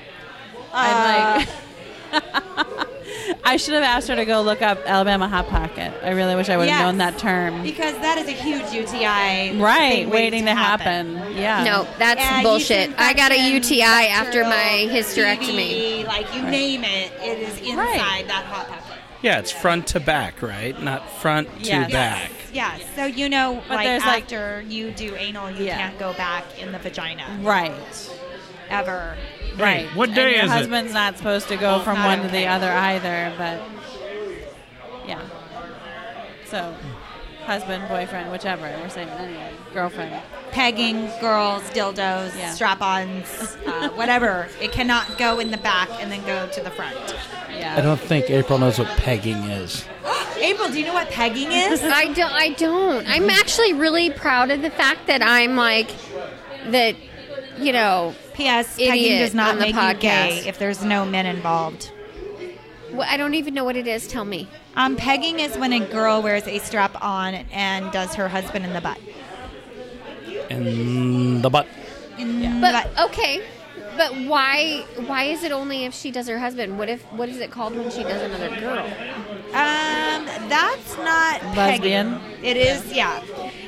Speaker 3: I'm like, uh, *laughs* *laughs* I should have asked her to go look up Alabama Hot Pocket. I really wish I would have
Speaker 4: Yes.
Speaker 3: known that term.
Speaker 4: Because that is a huge UTI.
Speaker 3: Right,
Speaker 4: thing
Speaker 3: waiting to happen. Yeah.
Speaker 1: No, that's
Speaker 4: Yeah,
Speaker 1: bullshit. I got a
Speaker 4: infection,
Speaker 1: UTI after my
Speaker 4: bacterial,
Speaker 1: hysterectomy.
Speaker 4: TB, like you name it, it is inside
Speaker 3: Right.
Speaker 4: that hot pocket.
Speaker 2: Yeah, it's front to back, right? Not front to
Speaker 3: Yes.
Speaker 2: back.
Speaker 4: Yeah, so you know,
Speaker 3: But
Speaker 4: like
Speaker 3: there's, like-
Speaker 4: after you do anal, you
Speaker 3: Yeah.
Speaker 4: can't go back in the vagina
Speaker 3: Right.
Speaker 4: ever.
Speaker 3: Right.
Speaker 2: what
Speaker 3: And
Speaker 2: day
Speaker 3: your
Speaker 2: is it?
Speaker 3: husband's not supposed to go from
Speaker 4: Not
Speaker 3: one to the other either, but yeah. So, husband, boyfriend, whichever we're saying anyway, girlfriend.
Speaker 4: Pegging, girls, dildos,
Speaker 3: Yeah.
Speaker 4: strap-ons, uh, *laughs* whatever. It cannot go in the back and then go to the front.
Speaker 3: Yeah.
Speaker 2: I don't think April knows what pegging is. *gasps*
Speaker 4: April, do you know what pegging is? *laughs*
Speaker 1: I don't. I don't. I'm actually really proud of the fact that I'm like that. You know,
Speaker 4: P.S.
Speaker 1: Idiot
Speaker 4: Pegging does not
Speaker 1: on the
Speaker 4: make you gay if there's no men involved.
Speaker 1: wh- I don't even know what it is. Tell me.
Speaker 4: Um, pegging is when a girl wears a strap on and does her husband in the butt.
Speaker 2: In the butt.
Speaker 4: In the
Speaker 1: But
Speaker 4: butt.
Speaker 1: okay. But why? Why is it only if she does her husband? What if? What is it called when she does another girl?
Speaker 4: Um, that's not
Speaker 3: Lesbian?
Speaker 4: pegging. It is, yeah.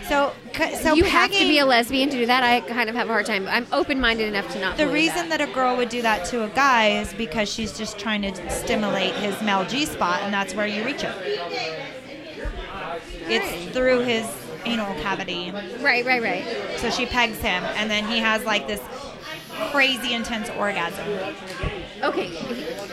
Speaker 4: So, so
Speaker 1: you have to be a lesbian to do that. I kind of have a hard time. I'm open-minded enough to not.
Speaker 4: The reason that. a girl would do that to a guy is because she's just trying to stimulate his male G spot, and that's where you reach it. It's through his anal cavity.
Speaker 1: Right, right, right.
Speaker 4: So she pegs him, and then he has like this crazy intense orgasm.
Speaker 1: Okay.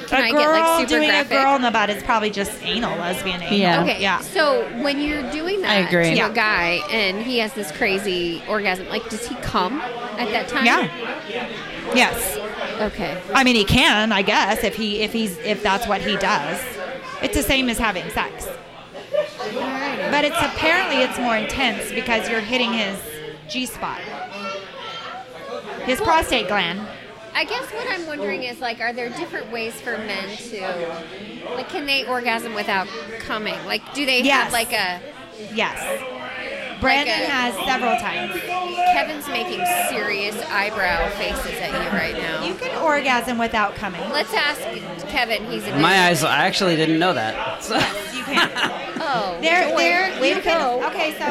Speaker 1: Can
Speaker 4: a
Speaker 1: I
Speaker 4: girl
Speaker 1: get like super
Speaker 4: doing
Speaker 1: graphic?
Speaker 4: a girl in the butt is probably just anal lesbian anal.
Speaker 3: Yeah.
Speaker 1: Okay.
Speaker 4: Yeah.
Speaker 1: So when you're doing that
Speaker 3: I agree.
Speaker 1: to
Speaker 4: Yeah.
Speaker 1: a guy and he has this crazy orgasm, like does he come at that time?
Speaker 4: Yeah. Yes.
Speaker 1: Okay.
Speaker 4: I mean, he can, I guess, if he if he's if that's what he does. It's the same as having sex,
Speaker 1: Alrighty.
Speaker 4: but it's apparently it's more intense because you're hitting his G spot, his prostate gland.
Speaker 1: I guess what I'm wondering is like, are there different ways for men to, like, can they orgasm without coming? Like, do they
Speaker 4: Yes.
Speaker 1: have like a?
Speaker 4: Yes. Brandon
Speaker 1: a-
Speaker 4: has several times.
Speaker 1: Kevin's making serious eyebrow faces at you right now.
Speaker 4: You can orgasm without coming.
Speaker 1: Let's ask Kevin. He's a
Speaker 7: My eyes, I actually didn't know that. So-
Speaker 4: You can. *laughs*
Speaker 1: Oh,
Speaker 4: There,
Speaker 1: boy,
Speaker 4: there.
Speaker 1: way
Speaker 4: you
Speaker 1: to
Speaker 4: can,
Speaker 1: go.
Speaker 4: Okay, so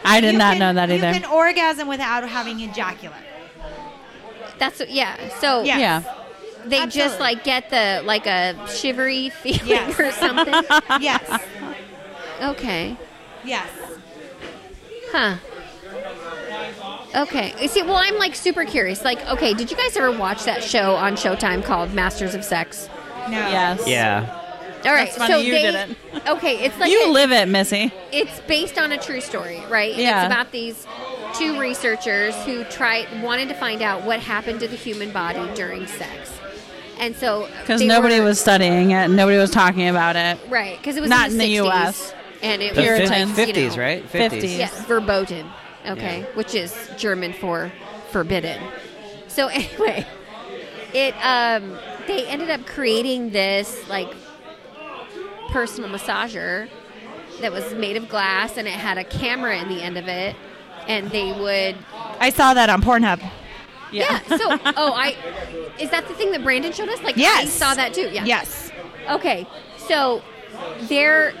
Speaker 4: *laughs*
Speaker 3: I did not
Speaker 4: can-
Speaker 3: know that either.
Speaker 4: You can orgasm without having ejaculate.
Speaker 1: That's what, yeah. So
Speaker 4: Yeah.
Speaker 3: Yeah.
Speaker 1: they just like get the like a shivery *laughs* feeling
Speaker 4: Yes.
Speaker 1: or something.
Speaker 4: Yes.
Speaker 1: okay.
Speaker 4: Yes.
Speaker 1: Huh. Okay. You See, well, I'm like super curious. Like, okay, did you guys ever watch that show on Showtime called Masters of Sex?
Speaker 4: No.
Speaker 3: Yes.
Speaker 7: Yeah.
Speaker 1: All right.
Speaker 3: That's funny
Speaker 1: so
Speaker 3: you
Speaker 1: they,
Speaker 3: didn't.
Speaker 1: Okay, it's like
Speaker 3: You
Speaker 1: a-
Speaker 3: live it, Missy.
Speaker 1: it's based on a true story, right? And
Speaker 3: Yeah.
Speaker 1: It's about these two researchers who tried wanted to find out what happened to the human body during sex, and so
Speaker 3: Because nobody
Speaker 1: were-
Speaker 3: was studying it. Nobody was talking about it.
Speaker 1: right because it was
Speaker 3: not
Speaker 1: in the,
Speaker 3: in the
Speaker 1: 60s,
Speaker 3: US.
Speaker 1: and it
Speaker 7: The
Speaker 1: was
Speaker 3: Puritans.
Speaker 1: like, you
Speaker 7: fifties,
Speaker 1: know,
Speaker 7: right?
Speaker 3: 50s.
Speaker 1: Yes, verboten. Okay,
Speaker 7: Yeah.
Speaker 1: which is German for forbidden. So *laughs* anyway, it um they ended up creating this like personal massager that was made of glass and it had a camera in the end of it and they would
Speaker 4: I saw that on Pornhub.
Speaker 1: yeah, so *laughs* oh I is that the thing that Brandon showed us like I saw that too yeah
Speaker 4: Yes.
Speaker 1: Okay, so they're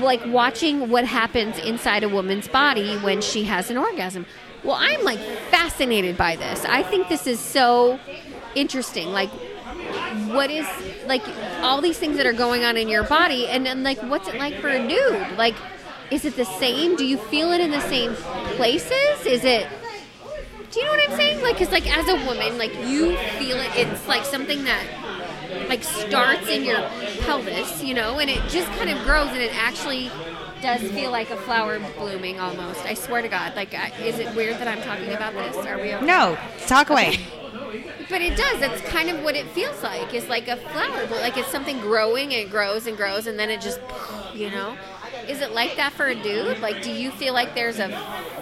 Speaker 1: like watching what happens inside a woman's body when she has an orgasm. Well, I'm like fascinated by this. I think this is so interesting. Like, what is like all these things that are going on in your body, and then like, what's it like for a dude? Like, is it the same? Do you feel it in the same places? Is it? Do you know what I'm saying? Like, cause like as a woman, like you feel it. It's like something that like starts in your pelvis, you know, and it just kind of grows, and it actually does feel like a flower blooming almost. I swear to God. Like, I, is it weird that I'm talking about this? Are we? Okay?
Speaker 4: No. Talk away.
Speaker 1: But it does. That's kind of what it feels like. It's like a flower, but like it's something growing and it grows and grows, and then it just, you know. Is it like that for a dude? Like, do you feel like there's a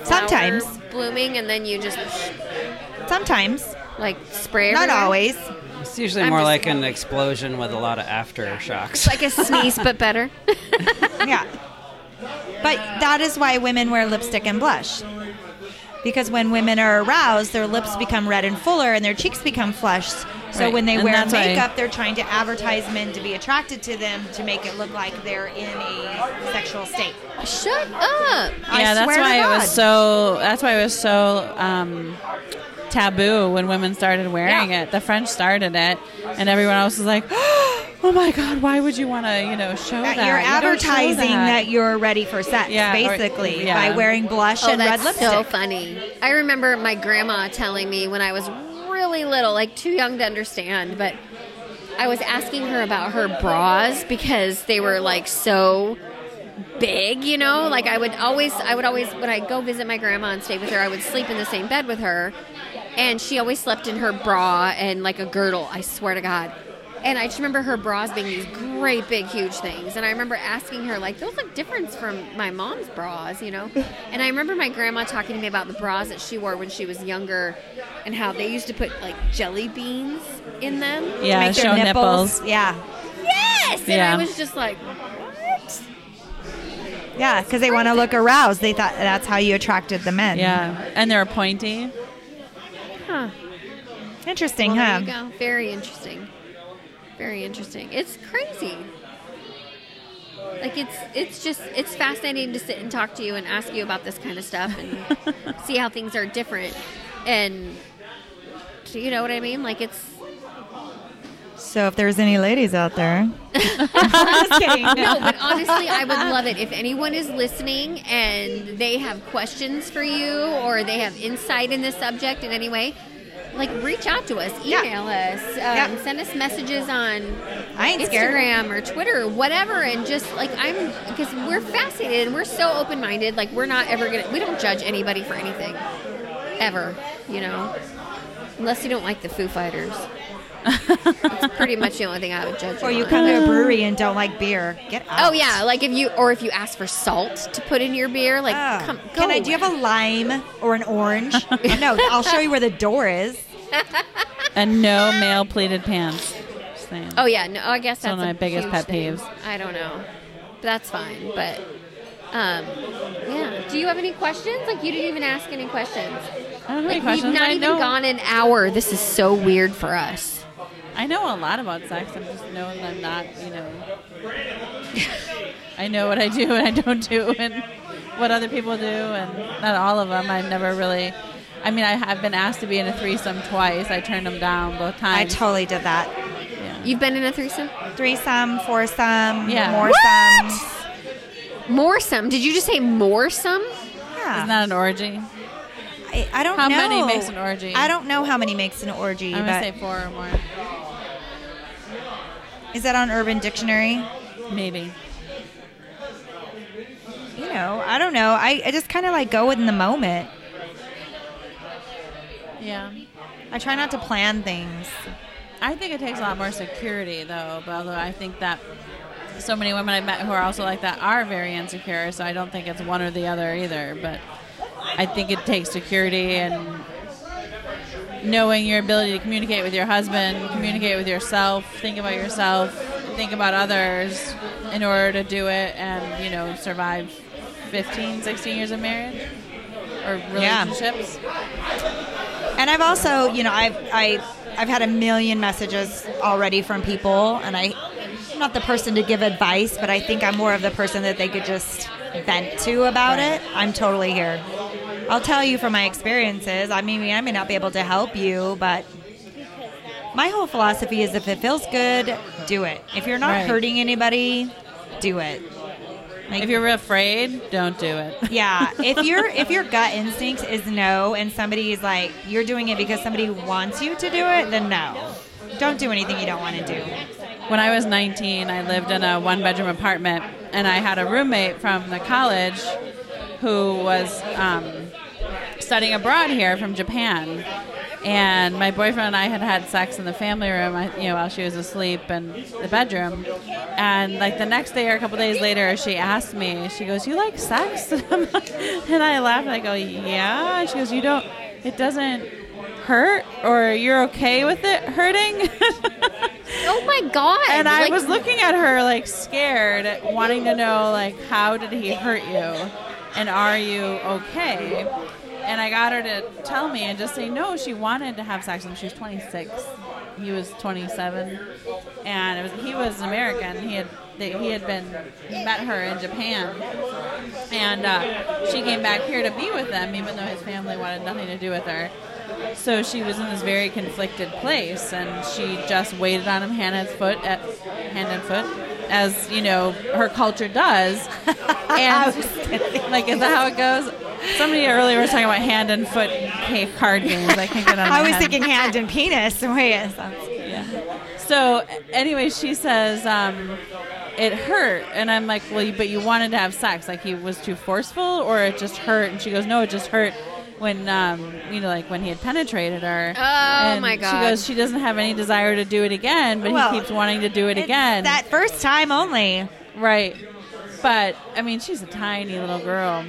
Speaker 4: Sometimes.
Speaker 1: blooming, and then you just
Speaker 4: Sometimes.
Speaker 1: like spray?
Speaker 4: Not
Speaker 1: everywhere?
Speaker 4: always.
Speaker 7: It's usually
Speaker 1: I'm
Speaker 7: more
Speaker 1: just-
Speaker 7: like an explosion with a lot of aftershocks.
Speaker 1: It's like a sneeze, but better. *laughs*
Speaker 4: Yeah. But that is why women wear lipstick and blush. Because when women are aroused, their lips become red and fuller and their cheeks become flushed. So
Speaker 3: Right.
Speaker 4: when they
Speaker 3: And
Speaker 4: wear
Speaker 3: that's why-
Speaker 4: makeup, they're trying to advertise men to be attracted to them to make it look like they're in a sexual state.
Speaker 1: Shut up.
Speaker 4: I
Speaker 3: yeah, that's
Speaker 4: swear to
Speaker 3: why it was so. That's why it was so um, taboo when women started wearing
Speaker 4: Yeah.
Speaker 3: it. The French started it, and everyone else was like, *gasps* "Oh my God, why would you want to, you know, show
Speaker 4: That
Speaker 3: that?"
Speaker 4: you're
Speaker 3: You
Speaker 4: advertising
Speaker 3: that.
Speaker 4: that. you're ready for sex,
Speaker 3: Yeah, or-
Speaker 4: basically,
Speaker 3: yeah.
Speaker 4: by wearing blush
Speaker 1: Oh,
Speaker 4: and red
Speaker 1: that's
Speaker 4: lipstick.
Speaker 1: so funny. I remember my grandma telling me when I was really little, like too young to understand, but I was asking her about her bras because they were like so big, you know? Like I would always I would always when I go visit my grandma and stay with her, I would sleep in the same bed with her. And she always slept in her bra and like a girdle, I swear to God. And I just remember her bras being these great big huge things. And I remember asking her, like, those look different from my mom's bras, you know? And I remember my grandma talking to me about the bras that she wore when she was younger and how they used to put like jelly beans in them. to
Speaker 3: Yeah,
Speaker 1: make their
Speaker 3: show nipples.
Speaker 4: Yeah.
Speaker 1: Yes! And
Speaker 3: Yeah.
Speaker 1: I was just like, what?
Speaker 4: Yeah, because they want to look aroused. They thought that's how you attracted the men.
Speaker 3: Yeah, and they're pointy.
Speaker 1: Huh.
Speaker 4: Interesting,
Speaker 1: Well,
Speaker 4: huh?
Speaker 1: there you go. Very interesting. Very interesting. It's crazy. Like it's it's just it's fascinating to sit and talk to you and ask you about this kind of stuff and *laughs* see how things are different and do you know what I mean? Like it's
Speaker 4: So if there's any ladies out there, I'm *laughs* *laughs* just kidding.
Speaker 1: no, but honestly, I would *laughs* love it if anyone is listening and they have questions for you or they have insight in this subject in any way. Like, reach out to us,
Speaker 4: Yeah.
Speaker 1: email us, um,
Speaker 4: Yeah.
Speaker 1: send us messages on
Speaker 4: I ain't scared.
Speaker 1: Instagram or Twitter or whatever, and just like I'm because we're fascinated and we're so open minded. Like, we're not ever gonna, we don't judge anybody for anything, ever, you know, unless you don't like the Foo Fighters. That's pretty much the only thing I would judge. For.
Speaker 4: Or you
Speaker 1: on.
Speaker 4: come to a brewery and don't like beer. Get out.
Speaker 1: Oh yeah, like if you or if you ask for salt to put in your beer, like
Speaker 4: Oh.
Speaker 1: come. Go
Speaker 4: Can I? Do you have a lime or an orange? *laughs* no, I'll show you where the door is. *laughs*
Speaker 3: And no male pleated pants. Just saying.
Speaker 1: Oh yeah, no. I guess that's
Speaker 3: one
Speaker 1: that's
Speaker 3: of my
Speaker 1: a
Speaker 3: biggest
Speaker 1: huge
Speaker 3: pet
Speaker 1: thing.
Speaker 3: peeves.
Speaker 1: I don't know. That's fine, but um, yeah. Do you have any questions? Like you didn't even ask any questions.
Speaker 3: I don't have any
Speaker 1: Like
Speaker 3: questions.
Speaker 1: we've not
Speaker 3: I
Speaker 1: even
Speaker 3: know,
Speaker 1: gone an hour. This is so weird for us.
Speaker 3: I know a lot about sex. I'm just knowing that I'm not, you know. *laughs* I know what I do and I don't do, and what other people do, and not all of them. I've never really. I mean, I have been asked to be in a threesome twice. I turned them down both times.
Speaker 4: I totally did that.
Speaker 3: yeah.
Speaker 1: You've been in a threesome?
Speaker 4: Threesome, foursome,
Speaker 3: Yeah.
Speaker 4: more
Speaker 1: What?
Speaker 4: some.
Speaker 1: Moresome. Did you just say moresome?
Speaker 4: Yeah.
Speaker 3: Isn't that an orgy?
Speaker 4: I, I don't
Speaker 3: How
Speaker 4: know.
Speaker 3: How many makes an orgy?
Speaker 4: I don't know how many makes an orgy,
Speaker 3: I'm gonna say four or more,
Speaker 4: is that on Urban Dictionary?
Speaker 3: maybe.
Speaker 4: You know, I don't know. I, I just kind of like go in the moment.
Speaker 3: Yeah.
Speaker 4: I try not to plan things.
Speaker 3: I think it takes a lot more security, though. But although I think that so many women I've met who are also like that are very insecure, so I don't think it's one or the other either. But I think it takes security and knowing your ability to communicate with your husband, communicate with yourself, think about yourself, think about others in order to do it and, you know, survive 15, 16 years of marriage or relationships. Yeah.
Speaker 4: And I've also, you know, I've I I've had a million messages already from people, and I, I'm not the person to give advice, but I think I'm more of the person that they could just vent to about it. I'm totally here. I'll tell you from my experiences. I mean, I may not be able to help you, but my whole philosophy is if it feels good, do it. If you're not
Speaker 3: Right.
Speaker 4: hurting anybody, do it. Like,
Speaker 3: If you're afraid, don't do it. *laughs*
Speaker 4: yeah, if your *laughs* if your gut instinct is no, and somebody is like you're doing it because somebody wants you to do it, then no, don't do anything you don't want to do.
Speaker 3: When I was 19, I lived in a one bedroom apartment, and I had a roommate from the college who was um, studying abroad here from Japan. And my boyfriend and I had had sex in the family room, you know, while she was asleep in the bedroom. And like the next day or a couple days later, she asked me, she goes, "You like sex?" *laughs* and I laughed and I go, "Yeah." And she goes, "You don't? It doesn't hurt, or you're okay with it hurting?" *laughs*
Speaker 1: Oh my god!
Speaker 3: and I
Speaker 1: Like,
Speaker 3: was looking at her like scared, wanting to know like how did he hurt you, and are you okay? And I got her to tell me and just say no. She wanted to have sex with him. She was 26. He was 27, and it was he was American. He had they, he had been met her in Japan, and uh, she came back here to be with them, even though his family wanted nothing to do with her. So she was in this very conflicted place, and she just waited on him hand and foot, at, hand and foot, as you know her culture does. *laughs* And like, is that how it goes? Somebody earlier was talking about hand and foot cave card games. I can't get on. my
Speaker 4: I was
Speaker 3: head.
Speaker 4: thinking hand and penis. *laughs* Wait, it
Speaker 3: Yeah. So anyway, she says um, it hurt, and I'm like, well, but you wanted to have sex, like he was too forceful, or it just hurt? And she goes, no, it just hurt when um, you know, like when he had penetrated her.
Speaker 1: Oh,
Speaker 3: and
Speaker 1: my god!
Speaker 3: She goes, she doesn't have any desire to do it again, but
Speaker 4: Well,
Speaker 3: he keeps wanting to do it again.
Speaker 4: That first time only.
Speaker 3: Right. But I mean, she's a tiny little girl.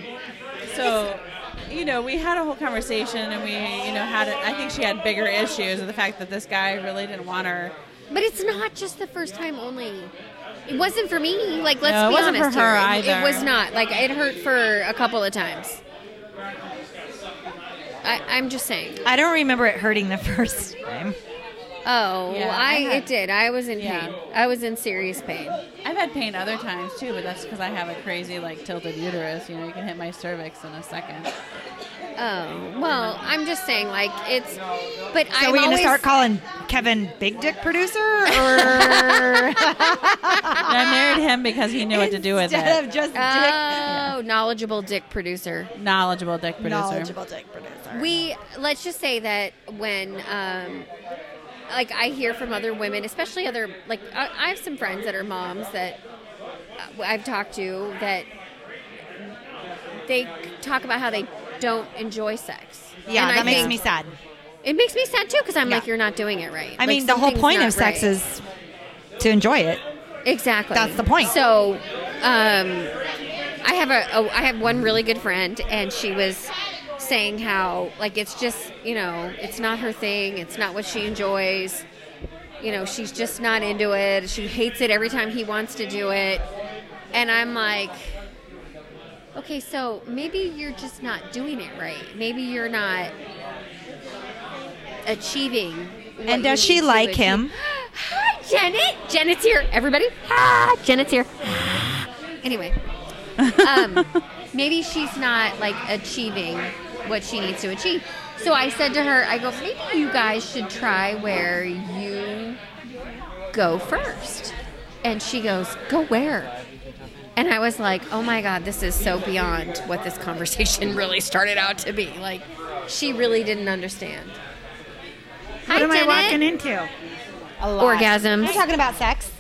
Speaker 3: So, you know, we had a whole conversation and we, you know, had it. I think she had bigger issues with the fact that this guy really didn't want her.
Speaker 1: But it's not just the first time only. It wasn't for me. Like, let's
Speaker 3: No,
Speaker 1: be honest
Speaker 3: her
Speaker 1: here. It- It, was not. Like, it hurt for a couple of times. I, I'm just saying.
Speaker 4: I don't remember it hurting the *laughs* first time.
Speaker 1: Oh,
Speaker 3: Yeah,
Speaker 1: I,
Speaker 3: I had-
Speaker 1: it did. I was in
Speaker 3: Yeah.
Speaker 1: pain. I was in serious pain.
Speaker 3: I've had pain other times too, but that's because I have a crazy, like, tilted uterus. You know, you can hit my cervix in a second.
Speaker 1: Oh well, I'm just saying, like it's. But
Speaker 4: So
Speaker 1: I'm
Speaker 4: we gonna
Speaker 1: always,
Speaker 4: start calling Kevin Big Dick producer, or *laughs*
Speaker 3: I married him because he knew what to do with
Speaker 4: instead
Speaker 3: it.
Speaker 4: Instead of just Dick.
Speaker 1: Oh, knowledgeable dick producer.
Speaker 3: Knowledgeable dick
Speaker 4: dick?
Speaker 3: producer.
Speaker 4: Knowledgeable dick producer.
Speaker 1: We let's just say that when, um, like, I hear from other women, especially other like I, I have some friends that are moms that uh, I've talked to that they talk about how they don't enjoy sex.
Speaker 4: yeah,
Speaker 1: And I
Speaker 4: that makes
Speaker 1: think-
Speaker 4: me sad.
Speaker 1: It makes me sad too because I'm
Speaker 4: Yeah.
Speaker 1: like, you're not doing it right.
Speaker 4: I
Speaker 1: Like,
Speaker 4: mean, the whole point of sex
Speaker 1: right.
Speaker 4: is to enjoy it.
Speaker 1: Exactly.
Speaker 4: That's the point.
Speaker 1: So, um, I have a, a I have one really good friend, and she was saying how like it's just you know it's not her thing. It's not what she enjoys. You know, she's just not into it. She hates it every time he wants to do it. And I'm like, okay, so maybe you're just not doing it right. Maybe you're not achieving.
Speaker 4: And does she like
Speaker 1: achieve.
Speaker 4: him?
Speaker 1: Hi, Janet. Janet's here. Everybody. Ah, Janet's here. Anyway, *laughs* um, maybe she's not like achieving what she needs to achieve. So I said to her, I go, maybe you guys should try where you go first. And she goes, go where? And I was like, oh my God, this is so beyond what this *laughs* conversation really started out to be. Like, she really didn't understand.
Speaker 8: What am I walking into?
Speaker 1: Orgasms.
Speaker 5: We're talking about sex.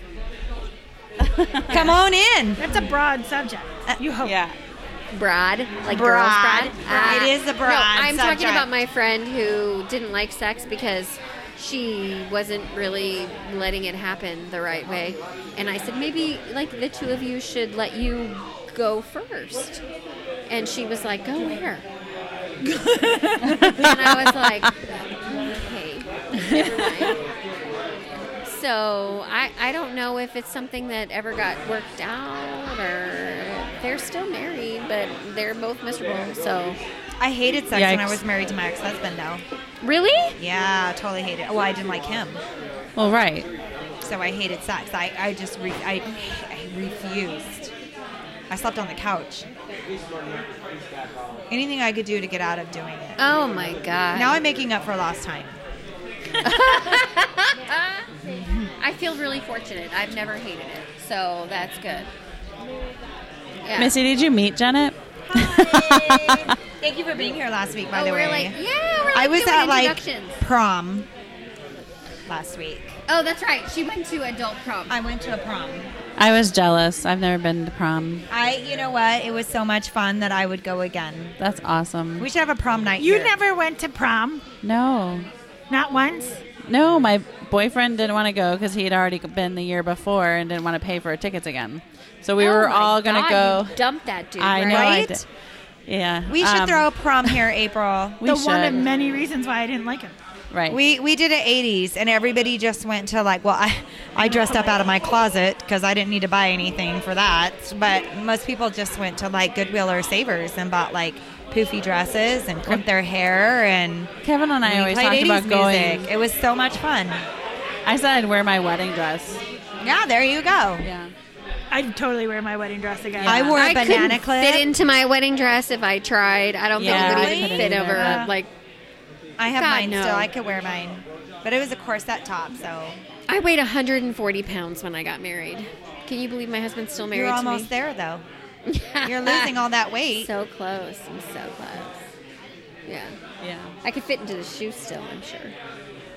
Speaker 5: *laughs* Come on in.
Speaker 8: That's a broad subject. Uh, you hope.
Speaker 3: Yeah.
Speaker 1: Broad, like
Speaker 5: Broad.
Speaker 1: girls broad.
Speaker 5: Broad. Ah. It is a broad
Speaker 1: No, I'm talking about my friend who didn't like sex because she wasn't really letting it happen the right way. And I said maybe like the two of you should let you go first. And she was like, "Go where?" *laughs* and I was like, "Okay. So I, I don't know if it's something that ever got worked out or they're still married, but they're both miserable. So
Speaker 4: I hated sex when I was married to my ex-husband, though.
Speaker 1: really,
Speaker 4: Yeah, totally hated. it. Well, I didn't like him,
Speaker 3: Well, right.
Speaker 4: so I hated sex. I, I just re- I, I refused. I slept on the couch. Anything I could do to get out of doing it.
Speaker 1: oh my god!
Speaker 4: Now I'm making up for lost time. *laughs*
Speaker 1: I feel really fortunate. I've never hated it, so that's good. Yeah.
Speaker 3: Missy, did you meet Janet? *laughs*
Speaker 4: Thank you for being here last week, by
Speaker 1: oh,
Speaker 4: the
Speaker 1: we're
Speaker 4: way.
Speaker 1: like, yeah, we're like
Speaker 4: I was
Speaker 1: doing
Speaker 4: at like prom last week.
Speaker 1: Oh, that's right. She went to adult prom.
Speaker 4: I went to a prom.
Speaker 3: I was jealous. I've never been to prom.
Speaker 4: I, you know what? It was so much fun that I would go again.
Speaker 3: That's awesome.
Speaker 4: We should have a prom night.
Speaker 8: You
Speaker 4: here.
Speaker 8: never went to prom?
Speaker 3: No.
Speaker 8: Not once?
Speaker 3: No, my boyfriend didn't want to go because he had already been the year before and didn't want to pay for tickets again. So we
Speaker 1: Oh
Speaker 3: were all going to go.
Speaker 1: You dumped that dude.
Speaker 3: I
Speaker 1: right?
Speaker 3: know I did. Yeah.
Speaker 4: We should
Speaker 3: um,
Speaker 4: throw a prom here, April. *laughs*
Speaker 3: We
Speaker 8: the
Speaker 3: should.
Speaker 8: one of many reasons why I didn't like him.
Speaker 3: right.
Speaker 4: We we did it 80s, and everybody just went to like. Well, I I dressed up out of my closet because I didn't need to buy anything for that. But most people just went to like Goodwill or Savers and bought like poofy dresses and crimped their hair and.
Speaker 3: Kevin and I always
Speaker 4: played
Speaker 3: talked
Speaker 4: 80s
Speaker 3: about going.
Speaker 4: music. It was so much fun.
Speaker 3: I said I'd wear my wedding dress.
Speaker 4: Yeah, there you go.
Speaker 3: Yeah.
Speaker 8: I'd totally wear my wedding dress again.
Speaker 4: I wore a
Speaker 1: I
Speaker 4: banana
Speaker 1: couldn't
Speaker 4: clip.
Speaker 1: fit into my wedding dress if I tried. I don't
Speaker 3: Yeah,
Speaker 1: think
Speaker 3: I
Speaker 1: it would
Speaker 3: couldn't
Speaker 1: fit
Speaker 3: either.
Speaker 1: over.
Speaker 4: Yeah.
Speaker 1: Like
Speaker 4: I have
Speaker 1: God,
Speaker 4: mine
Speaker 1: no.
Speaker 4: still. I could wear mine, but it was a corset top, so
Speaker 1: I weighed 140 pounds when I got married. Can you believe my husband's still married
Speaker 4: you're
Speaker 1: to
Speaker 4: almost
Speaker 1: me?
Speaker 4: there though. *laughs* You're losing all that weight.
Speaker 1: So close. I'm so close. Yeah.
Speaker 3: Yeah.
Speaker 1: I could fit into the shoes still, I'm sure.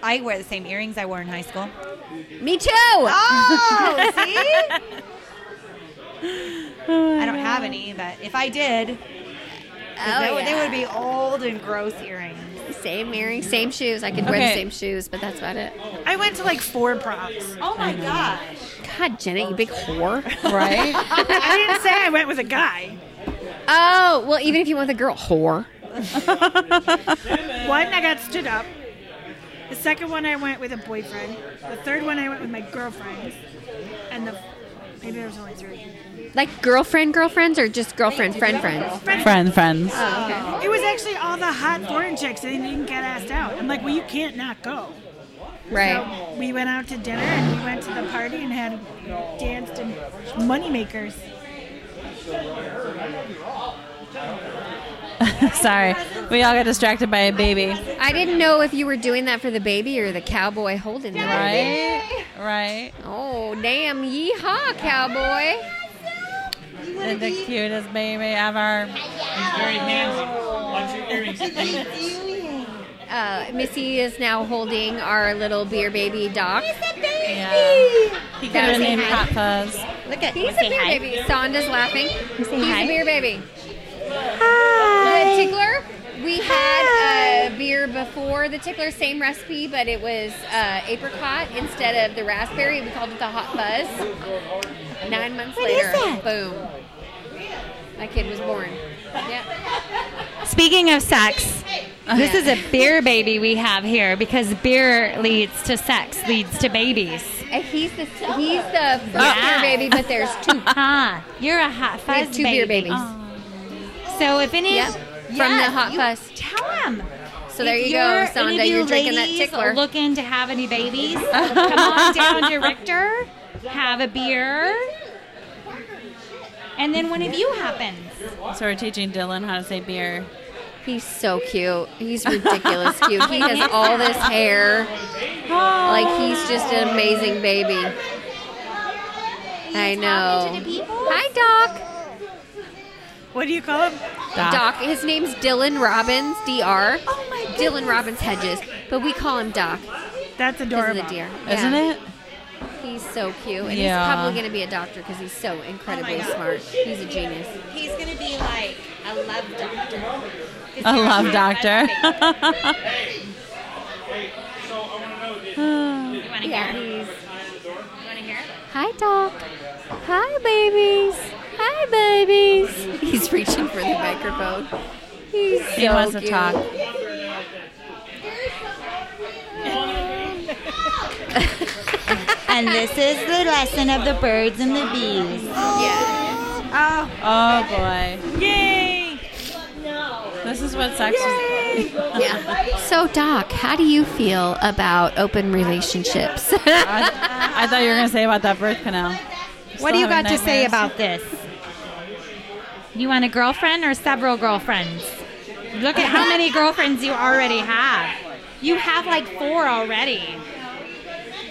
Speaker 4: I wear the same earrings I wore in high school.
Speaker 1: Me too!
Speaker 4: Oh, *laughs* see? I don't have any, but if I did,
Speaker 1: Oh,
Speaker 4: they, would, they would be old and gross earrings.
Speaker 1: Same earrings, same shoes. I could wear the
Speaker 3: Okay.
Speaker 1: same shoes, but that's about it.
Speaker 8: I went to like four proms.
Speaker 4: Oh my mm. gosh.
Speaker 1: God, Janet, you big whore. *laughs*
Speaker 3: Right?
Speaker 8: I didn't say I went with a guy.
Speaker 1: oh, well, even if you went with a girl, whore. *laughs*
Speaker 8: One, I got stood up. The second one, I went with a boyfriend. The third one, I went with my girlfriend. And the maybe there was only three.
Speaker 1: Like girlfriend, girlfriends, or just girlfriend, friend, friends?
Speaker 3: Friend, friends.
Speaker 1: Oh, okay.
Speaker 8: It was actually all the hot foreign chicks, and they didn't get asked out. I'm like, well, you can't not go.
Speaker 1: Right.
Speaker 8: So we went out to dinner and we went to the party and had danced and moneymakers. *laughs*
Speaker 3: Sorry. We all got distracted by a baby.
Speaker 1: I didn't know if you were doing that for the baby or the cowboy holding the baby.
Speaker 3: Right? Right.
Speaker 1: Oh, damn. Yeehaw, cowboy.
Speaker 3: The, the cutest baby ever.
Speaker 6: He's very handsy. Watch your earrings. *laughs*
Speaker 1: Uh, Missy is now holding our little beer baby Doc.
Speaker 3: Yeah. He could have
Speaker 1: Say
Speaker 3: been named
Speaker 1: hi.
Speaker 3: Hot Fuzz.
Speaker 5: Look at
Speaker 1: He's a beer
Speaker 5: hi.
Speaker 1: baby. Sonda's laughing. He's
Speaker 5: hi.
Speaker 1: a beer baby. The tickler. We had a beer before the tickler, same recipe, but it was uh, apricot instead of the raspberry. We called it the hot fuzz. Nine months
Speaker 5: What
Speaker 1: later, boom, my kid was born. Yep.
Speaker 4: Speaking of sex, this is a beer baby we have here because beer leads to sex, leads to babies.
Speaker 1: And he's the he's the first
Speaker 4: Yeah.
Speaker 1: beer baby, but there's two.
Speaker 4: Huh. *laughs* You're a hot
Speaker 1: We
Speaker 4: fuzz
Speaker 1: have two beer babies.
Speaker 4: So if any,
Speaker 1: Yep. From the hot
Speaker 4: you
Speaker 1: fuzz.
Speaker 4: tell them.
Speaker 1: So there
Speaker 4: If
Speaker 1: you
Speaker 4: you're-
Speaker 1: go,
Speaker 4: any
Speaker 1: Sonda.
Speaker 4: you
Speaker 1: You're drinking that
Speaker 4: ladies
Speaker 1: tickler.
Speaker 4: Looking to have any babies? come on down to Richter, have a beer, and then one of you happens.
Speaker 3: So we're teaching Dylan how to say beer.
Speaker 1: He's so cute. He's ridiculous cute. He has all this hair. Like he's just an amazing baby. I know. Hi, Doc.
Speaker 8: What do you call him?
Speaker 1: Doc. His name's Dylan Robbins, Dr. Oh my Dylan Robbins Hedges, but we call him Doc
Speaker 8: That's
Speaker 1: because of
Speaker 8: adorable.
Speaker 1: the deer.
Speaker 3: Isn't
Speaker 1: Yeah.
Speaker 3: it?
Speaker 1: He's so cute, and
Speaker 3: Yeah.
Speaker 1: he's probably going to be a doctor because he's so incredibly oh
Speaker 9: God.
Speaker 1: smart. He's a genius.
Speaker 9: He's gonna be like a love doctor.
Speaker 3: A love doctor. *laughs*
Speaker 1: Yeah, he's.
Speaker 9: You wanna hear?
Speaker 1: Hi, Doc. Hi, babies. Hi, babies. He's reaching for the microphone. He's
Speaker 3: he
Speaker 1: so
Speaker 3: wants to
Speaker 1: cute.
Speaker 3: talk.
Speaker 4: And this is the lesson of the birds and the bees.
Speaker 1: Yeah.
Speaker 3: Oh Oh boy.
Speaker 8: Yay!
Speaker 3: This is what sex is. *laughs*
Speaker 1: Yeah. So, Doc, how do you feel about open relationships?
Speaker 3: I, I thought you were going to say about that birth canal.
Speaker 4: What do you got
Speaker 3: having
Speaker 4: to say about this? You want a girlfriend or several girlfriends? Look at how many girlfriends you already have. You have like four already.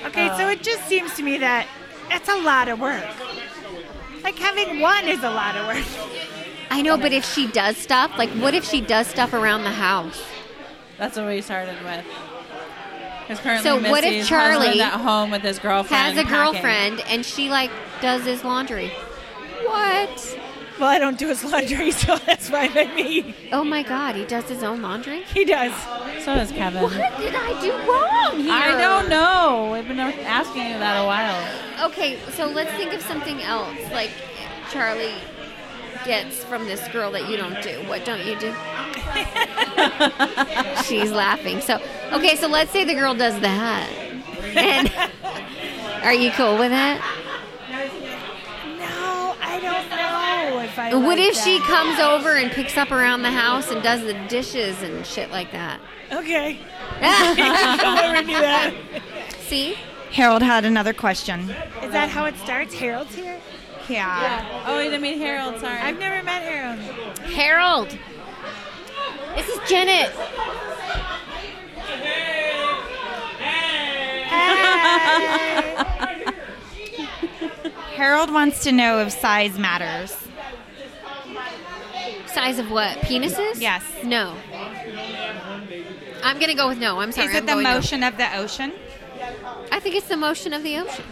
Speaker 8: Okay, so it just seems to me that it's a lot of work. Like having one is a lot of work.
Speaker 1: I know, but if she does stuff, like what if she does stuff around the house?
Speaker 3: That's what we started with. Because currently
Speaker 1: So what if Charlie
Speaker 3: at home with his girlfriend
Speaker 1: Has a
Speaker 3: packing.
Speaker 1: girlfriend and she like does his laundry. What?
Speaker 8: Well, I don't do his laundry, *laughs* so that's fine by me.
Speaker 1: Oh my God, he does his own laundry.
Speaker 8: He does.
Speaker 3: So does Kevin.
Speaker 1: What did I do wrong here?
Speaker 3: I don't know. I've been asking you that a while.
Speaker 1: Okay, so let's think of something else. Like Charlie gets from this girl that you don't do. What don't you do? *laughs* She's laughing. So okay, so let's say the girl does that. And *laughs* are you cool with that?
Speaker 8: No, I don't know if I.
Speaker 1: What
Speaker 8: like
Speaker 1: if she comes over and picks up around the house and does the dishes and shit like that?
Speaker 8: Okay. *laughs* *laughs* Come over and do that.
Speaker 1: See?
Speaker 4: Harold had another question.
Speaker 8: Is that how it starts? Harold's here?
Speaker 4: Yeah.
Speaker 3: Oh, we didn't meet Harold. Sorry.
Speaker 8: I've never met Harold.
Speaker 1: Harold. This is Janet.
Speaker 4: Harold wants to know if size matters.
Speaker 1: Size of what? Penises?
Speaker 4: Yes.
Speaker 1: No. I'm gonna go with no. I'm sorry.
Speaker 4: Is it
Speaker 1: I'm
Speaker 4: the
Speaker 1: going no.
Speaker 4: motion of the ocean?
Speaker 1: I think it's the motion of the ocean.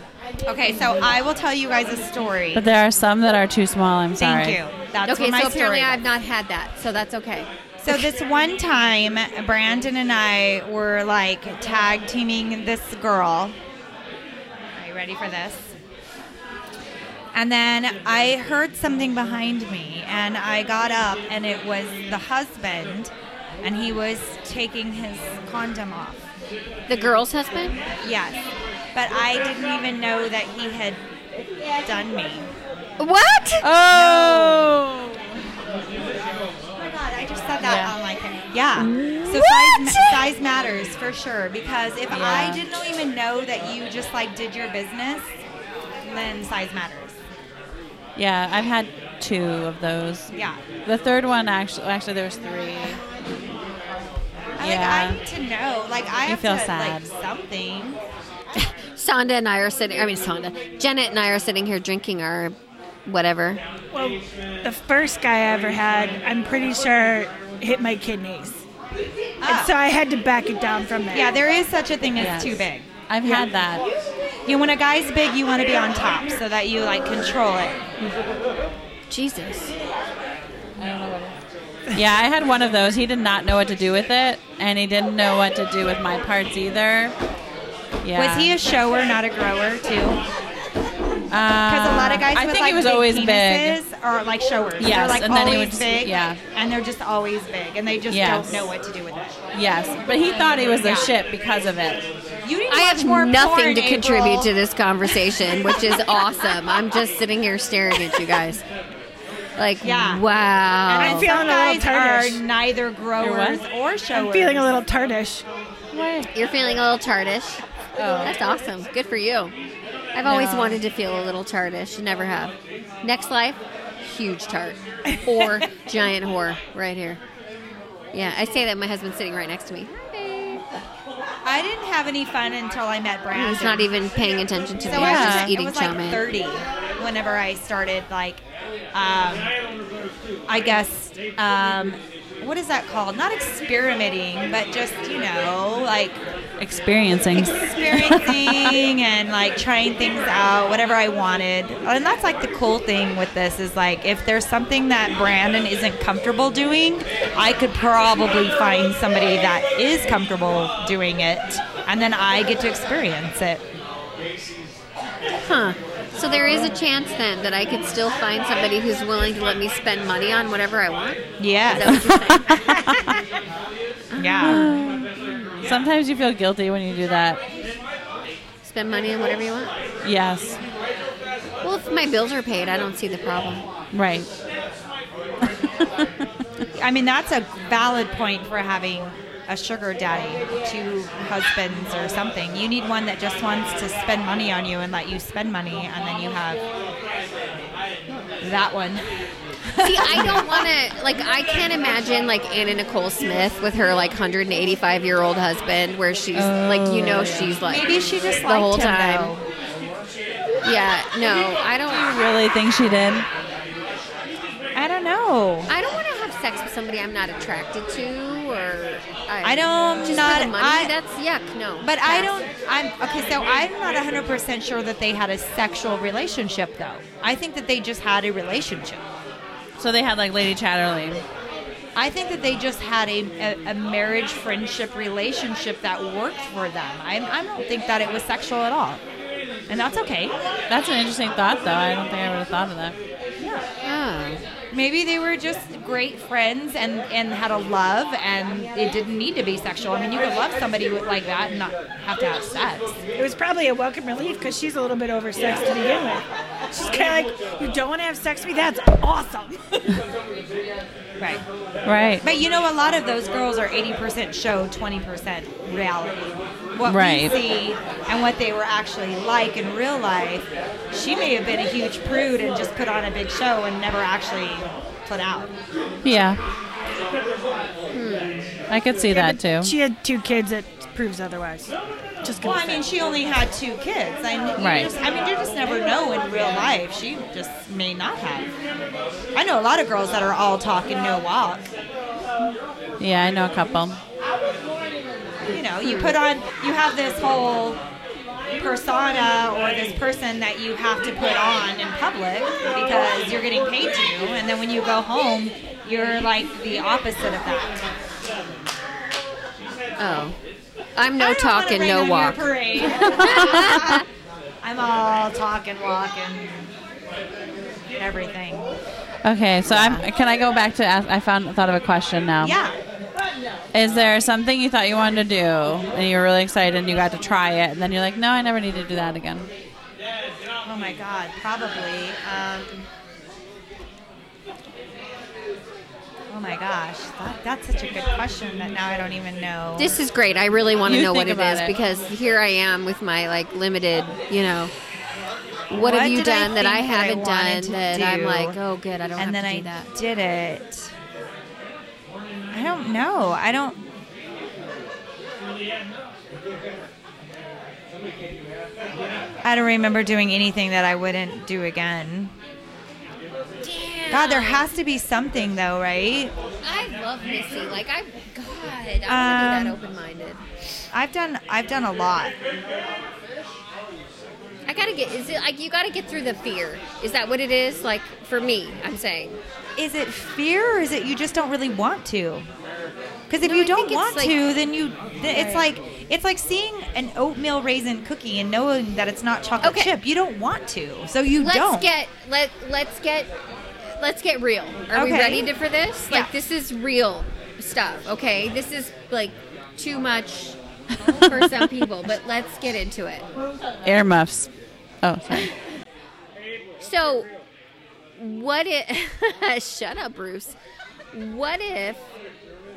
Speaker 4: Okay, so I will tell you guys a story.
Speaker 3: But there are some that are too small. I'm sorry.
Speaker 4: Thank you. That's
Speaker 1: okay,
Speaker 4: what my
Speaker 1: so apparently I've not had that, so that's okay.
Speaker 4: So this one time, Brandon and I were like tag teaming this girl. Are you ready for this? And then I heard something behind me, and I got up, and it was the husband, and he was taking his condom off.
Speaker 1: The girl's husband?
Speaker 4: Yes, but I didn't even know that he had done me.
Speaker 1: What?
Speaker 3: Oh.
Speaker 4: Oh my god, I just said that
Speaker 3: Yeah.
Speaker 4: on like yeah. So size, size matters for sure because if
Speaker 3: Yeah.
Speaker 4: I didn't even know that you just like did your business, then size matters.
Speaker 3: Yeah, I've had two of those.
Speaker 4: Yeah.
Speaker 3: The third one actually, actually, there was three.
Speaker 4: I,
Speaker 3: Yeah.
Speaker 4: Like I need to know. Like I
Speaker 3: You
Speaker 4: have
Speaker 3: feel
Speaker 4: to
Speaker 3: sad.
Speaker 4: like something. *laughs*
Speaker 1: Sonda and I are sitting. I mean, Sonda, Janet and I are sitting here drinking our whatever.
Speaker 8: Well, the first guy I ever had, I'm pretty sure hit my kidneys. And ah. so I had to back it down from there.
Speaker 4: Yeah, there is such a thing as
Speaker 3: Yes.
Speaker 4: too big.
Speaker 3: I've had that.
Speaker 4: You know, when a guy's big, you want to be on top so that you like control it.
Speaker 1: Jesus.
Speaker 3: Yeah, I had one of those. He did not know what to do with it, and he didn't know what to do with my parts either. Yeah.
Speaker 4: Was he a shower, not a grower, too?
Speaker 3: Because
Speaker 4: Because a lot of guys
Speaker 3: Uh, I
Speaker 4: with
Speaker 3: think
Speaker 4: like
Speaker 3: he was
Speaker 4: big
Speaker 3: always big.
Speaker 4: penises are like showers. they're like
Speaker 3: and then
Speaker 4: always
Speaker 3: he would-
Speaker 4: big.
Speaker 3: yeah.
Speaker 4: and they're just always big, and they just
Speaker 3: Yes.
Speaker 4: don't know what to do with it.
Speaker 3: Yes, but he thought he was the
Speaker 4: Yeah.
Speaker 3: shit because of it.
Speaker 4: You need to
Speaker 1: I
Speaker 4: watch
Speaker 1: have
Speaker 4: more
Speaker 1: nothing
Speaker 4: porn,
Speaker 1: to contribute
Speaker 4: April.
Speaker 1: to this conversation, which is *laughs* awesome. I'm just sitting here staring at you guys. Like,
Speaker 4: Yeah.
Speaker 1: wow.
Speaker 8: And I'm
Speaker 4: Some
Speaker 8: feeling a little
Speaker 4: guys are neither growers or showers.
Speaker 8: I'm feeling a little tartish. What?
Speaker 1: You're feeling a little tartish.
Speaker 3: Oh.
Speaker 1: That's awesome. Good for you. I've always
Speaker 3: No.
Speaker 1: wanted to feel a little tartish. Never have. Next life, huge tart. Or *laughs* giant whore right here. Yeah, I say that my husband's sitting right next to me.
Speaker 4: I didn't have any fun until I met Brandon.
Speaker 1: He's not even paying attention to
Speaker 4: So
Speaker 1: me.
Speaker 4: I was,
Speaker 1: just
Speaker 4: I
Speaker 1: eating
Speaker 4: was
Speaker 1: chow
Speaker 4: like
Speaker 1: mein.
Speaker 4: 30 whenever I started, like, um, I guess, um, what is that called? Not experimenting, but just, you know, like
Speaker 3: Experiencing.
Speaker 4: experiencing *laughs* and like trying things out, whatever I wanted. And that's like the cool thing with this is like if there's something that Brandon isn't comfortable doing, I could probably find somebody that is comfortable doing it, and then I get to experience it.
Speaker 1: Huh. So there is a chance then that I could still find somebody who's willing to let me spend money on whatever I want. Is
Speaker 4: Yes.
Speaker 1: that what you're saying? *laughs*
Speaker 4: Yeah.
Speaker 3: Sometimes you feel guilty when you do that.
Speaker 1: spend money on whatever you want.
Speaker 3: Yes.
Speaker 1: Well, if my bills are paid, I don't see the problem.
Speaker 3: Right. *laughs*
Speaker 4: I mean, that's a valid point for having a sugar daddy, two husbands or something. You need one that just wants to spend money on you and let you spend money, and then you have that one.
Speaker 1: See, I don't want to like. I can't imagine like Anna Nicole Smith with her like 185 year old husband, where she's like, you know, oh. she's like
Speaker 4: Maybe she just
Speaker 1: the
Speaker 4: liked
Speaker 1: whole
Speaker 4: him,
Speaker 1: time.
Speaker 4: though.
Speaker 1: Yeah, no, I don't.
Speaker 3: You Really think she did?
Speaker 4: I don't know.
Speaker 1: I don't want to have sex with somebody I'm not attracted to, or
Speaker 4: I don't-
Speaker 1: just
Speaker 4: not-
Speaker 1: for the money.
Speaker 4: I-
Speaker 1: that's yuck. No,
Speaker 4: But I don't. I'm okay. So I'm not 100 percent sure that they had a sexual relationship, though. I think that they just had a relationship.
Speaker 3: So they had like Lady Chatterley.
Speaker 4: I think that they just had a, a, a marriage friendship relationship that worked for them. I, I don't think that it was sexual at all, and that's okay.
Speaker 3: That's an interesting thought, though. I don't think I would have thought of that.
Speaker 1: Oh.
Speaker 4: Maybe they were just great friends and, and had a love, and it didn't need to be sexual. I mean, you could love somebody like that and not have to have sex.
Speaker 8: It was probably a welcome relief because she's a little bit oversexed to begin with. She's kind of like, you don't want to have sex with me? That's awesome. *laughs*
Speaker 4: Right.
Speaker 3: Right.
Speaker 4: But you know, a lot of those girls are 80% show, 20% reality. What
Speaker 3: Right.
Speaker 4: we see and what they were actually like in real life, she may have been a huge prude and just put on a big show and never actually put out.
Speaker 3: Yeah. I could see that too.
Speaker 8: She had two kids. That proves otherwise. Just
Speaker 4: Well, I mean, she only had two kids. I, you
Speaker 3: Right.
Speaker 4: Just, I mean, you just never know in real life. She just may not have. I know a lot of girls that are all talk and no walk.
Speaker 3: Yeah, I know a couple.
Speaker 4: you know, you put on, you have this whole persona or this person that you have to put on in public because you're getting paid to, and then when you go home, you're like the opposite of that.
Speaker 1: Oh. I'm no
Speaker 4: I don't
Speaker 1: talk and no
Speaker 4: on
Speaker 1: walk. *laughs*
Speaker 4: I'm all talk and walk and everything.
Speaker 3: Okay, so I'm. Can I go back to? Ask, I found thought of a question now.
Speaker 4: Yeah.
Speaker 3: Is there something you thought you wanted to do and you were really excited and you got to try it and then you're like, no, I never need to do that again?
Speaker 4: Oh my God, probably. Um, my gosh, that, that's such a good question that now I don't even know.
Speaker 1: This is great. I really want to know what
Speaker 3: it is
Speaker 1: it
Speaker 3: about
Speaker 1: is
Speaker 3: it.
Speaker 1: because here I am with my like limited, you know. What,
Speaker 4: What
Speaker 1: have you done that I
Speaker 4: that I
Speaker 1: haven't
Speaker 4: wanted
Speaker 1: done
Speaker 4: to
Speaker 1: that I'm like, oh, good, I don't
Speaker 4: and
Speaker 1: have
Speaker 4: then
Speaker 1: to do
Speaker 4: I
Speaker 1: that.
Speaker 4: did it. I don't know. I don't. I don't remember doing anything that I wouldn't do again. God, there has to be something though, right?
Speaker 1: I love Missy. Like I, God, I want to be
Speaker 4: Um,
Speaker 1: that open-minded.
Speaker 4: I've done I've done a lot.
Speaker 1: I gotta get. Is it like you gotta get through the fear? Is that what it is? Like for me, I'm saying.
Speaker 4: Is it fear or is it you just don't really want to? Because if
Speaker 1: No,
Speaker 4: you
Speaker 1: I
Speaker 4: don't want
Speaker 1: like-
Speaker 4: to, then you th- it's like it's like seeing an oatmeal raisin cookie and knowing that it's not chocolate
Speaker 1: Okay.
Speaker 4: chip. You don't want to, so you
Speaker 1: let's
Speaker 4: don't.
Speaker 1: get let let's get let's get real. Are we ready to, for this? Like
Speaker 4: Yeah.
Speaker 1: this is real stuff. Okay, this is like too much *laughs* for some people, but let's get into it.
Speaker 3: Air Earmuffs. Oh, sorry.
Speaker 1: So, what if? *laughs* shut up, Bruce. What if?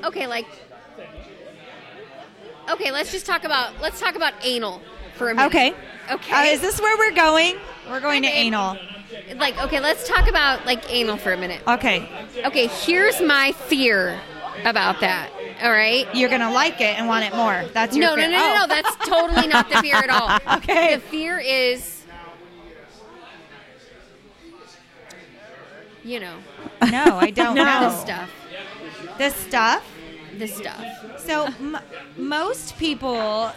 Speaker 1: Okay, like. Okay, let's just talk about let's talk about anal for a minute.
Speaker 4: okay.
Speaker 1: Okay.
Speaker 4: Uh, is this where we're going? We're going to
Speaker 1: Okay.
Speaker 4: anal.
Speaker 1: Like okay? Let's talk about like anal for a minute.
Speaker 4: Okay.
Speaker 1: Okay, here's my fear about that. All right.
Speaker 4: You're gonna like it and want it more. That's your
Speaker 1: No, no,
Speaker 4: fear.
Speaker 1: no, no,
Speaker 4: Oh.
Speaker 1: no. That's totally not the fear at all. *laughs*
Speaker 4: Okay.
Speaker 1: The fear is, you know,
Speaker 4: No, I *laughs* don't
Speaker 8: No.
Speaker 4: know.
Speaker 1: the stuff.
Speaker 4: This stuff.
Speaker 1: this stuff.
Speaker 4: So m- most people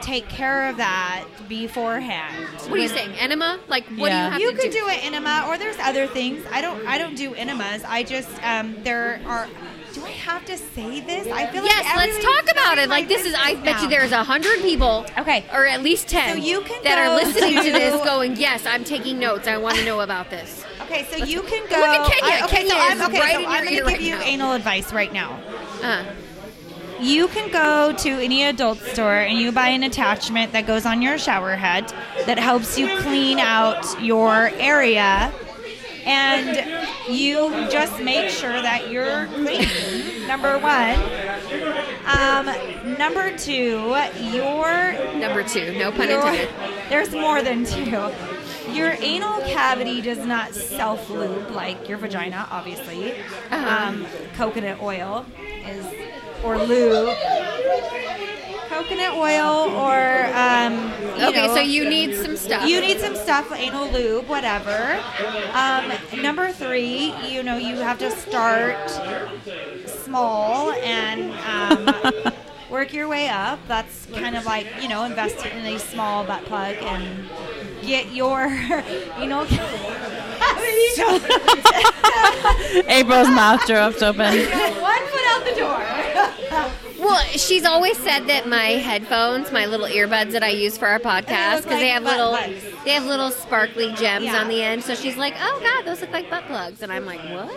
Speaker 4: take care of that beforehand.
Speaker 1: What are you saying? Enema? Like, what
Speaker 3: Yeah.
Speaker 1: do you
Speaker 4: You
Speaker 1: have to
Speaker 4: could do an enema, or there's other things. I don't. I don't do enemas. I just um, there are. Do I have to say this? I feel like
Speaker 1: Yes,
Speaker 4: like
Speaker 1: let's talk about it. Like this is, I
Speaker 4: business
Speaker 1: bet you there's a hundred people,
Speaker 4: Okay.
Speaker 1: or at least ten,
Speaker 4: So you can
Speaker 1: that are listening to,
Speaker 4: to-
Speaker 1: this, going, "Yes, I'm taking notes. I want to know about this."
Speaker 4: Okay, so you can go.
Speaker 1: Look at Kenya.
Speaker 4: I, okay,
Speaker 1: Kenya
Speaker 4: so I'm, okay,
Speaker 1: right
Speaker 4: so I'm
Speaker 1: your
Speaker 4: gonna give
Speaker 1: right
Speaker 4: you
Speaker 1: now.
Speaker 4: anal advice right now.
Speaker 1: Uh,
Speaker 4: You can go to any adult store and you buy an attachment that goes on your shower head that helps you clean out your area. And you just make sure that you're clean. number one. Um, number two, your
Speaker 1: number two, no pun
Speaker 4: your-
Speaker 1: intended.
Speaker 4: there's more than two. Your anal cavity does not self lube like your vagina, obviously.
Speaker 1: Uh-huh.
Speaker 4: Um, coconut oil is, or lube. Coconut oil, or um,
Speaker 1: Okay,
Speaker 4: know,
Speaker 1: so you need some stuff.
Speaker 4: you need some stuff, anal lube, whatever. Um, number three, you know, you have to start small and um, *laughs* work your way up. That's kind of like, you know, invest in a small butt plug and get your, *laughs* you know,
Speaker 3: April's mouth dropped open.
Speaker 4: one foot out the door. *laughs*
Speaker 1: Well, she's always said that my headphones, my little earbuds that I use for our podcast, because they
Speaker 4: like
Speaker 1: have little,
Speaker 4: plugs.
Speaker 1: they have little sparkly gems
Speaker 4: Yeah.
Speaker 1: on the end. So she's like, "Oh God, those look like butt plugs," and I'm like, "What?"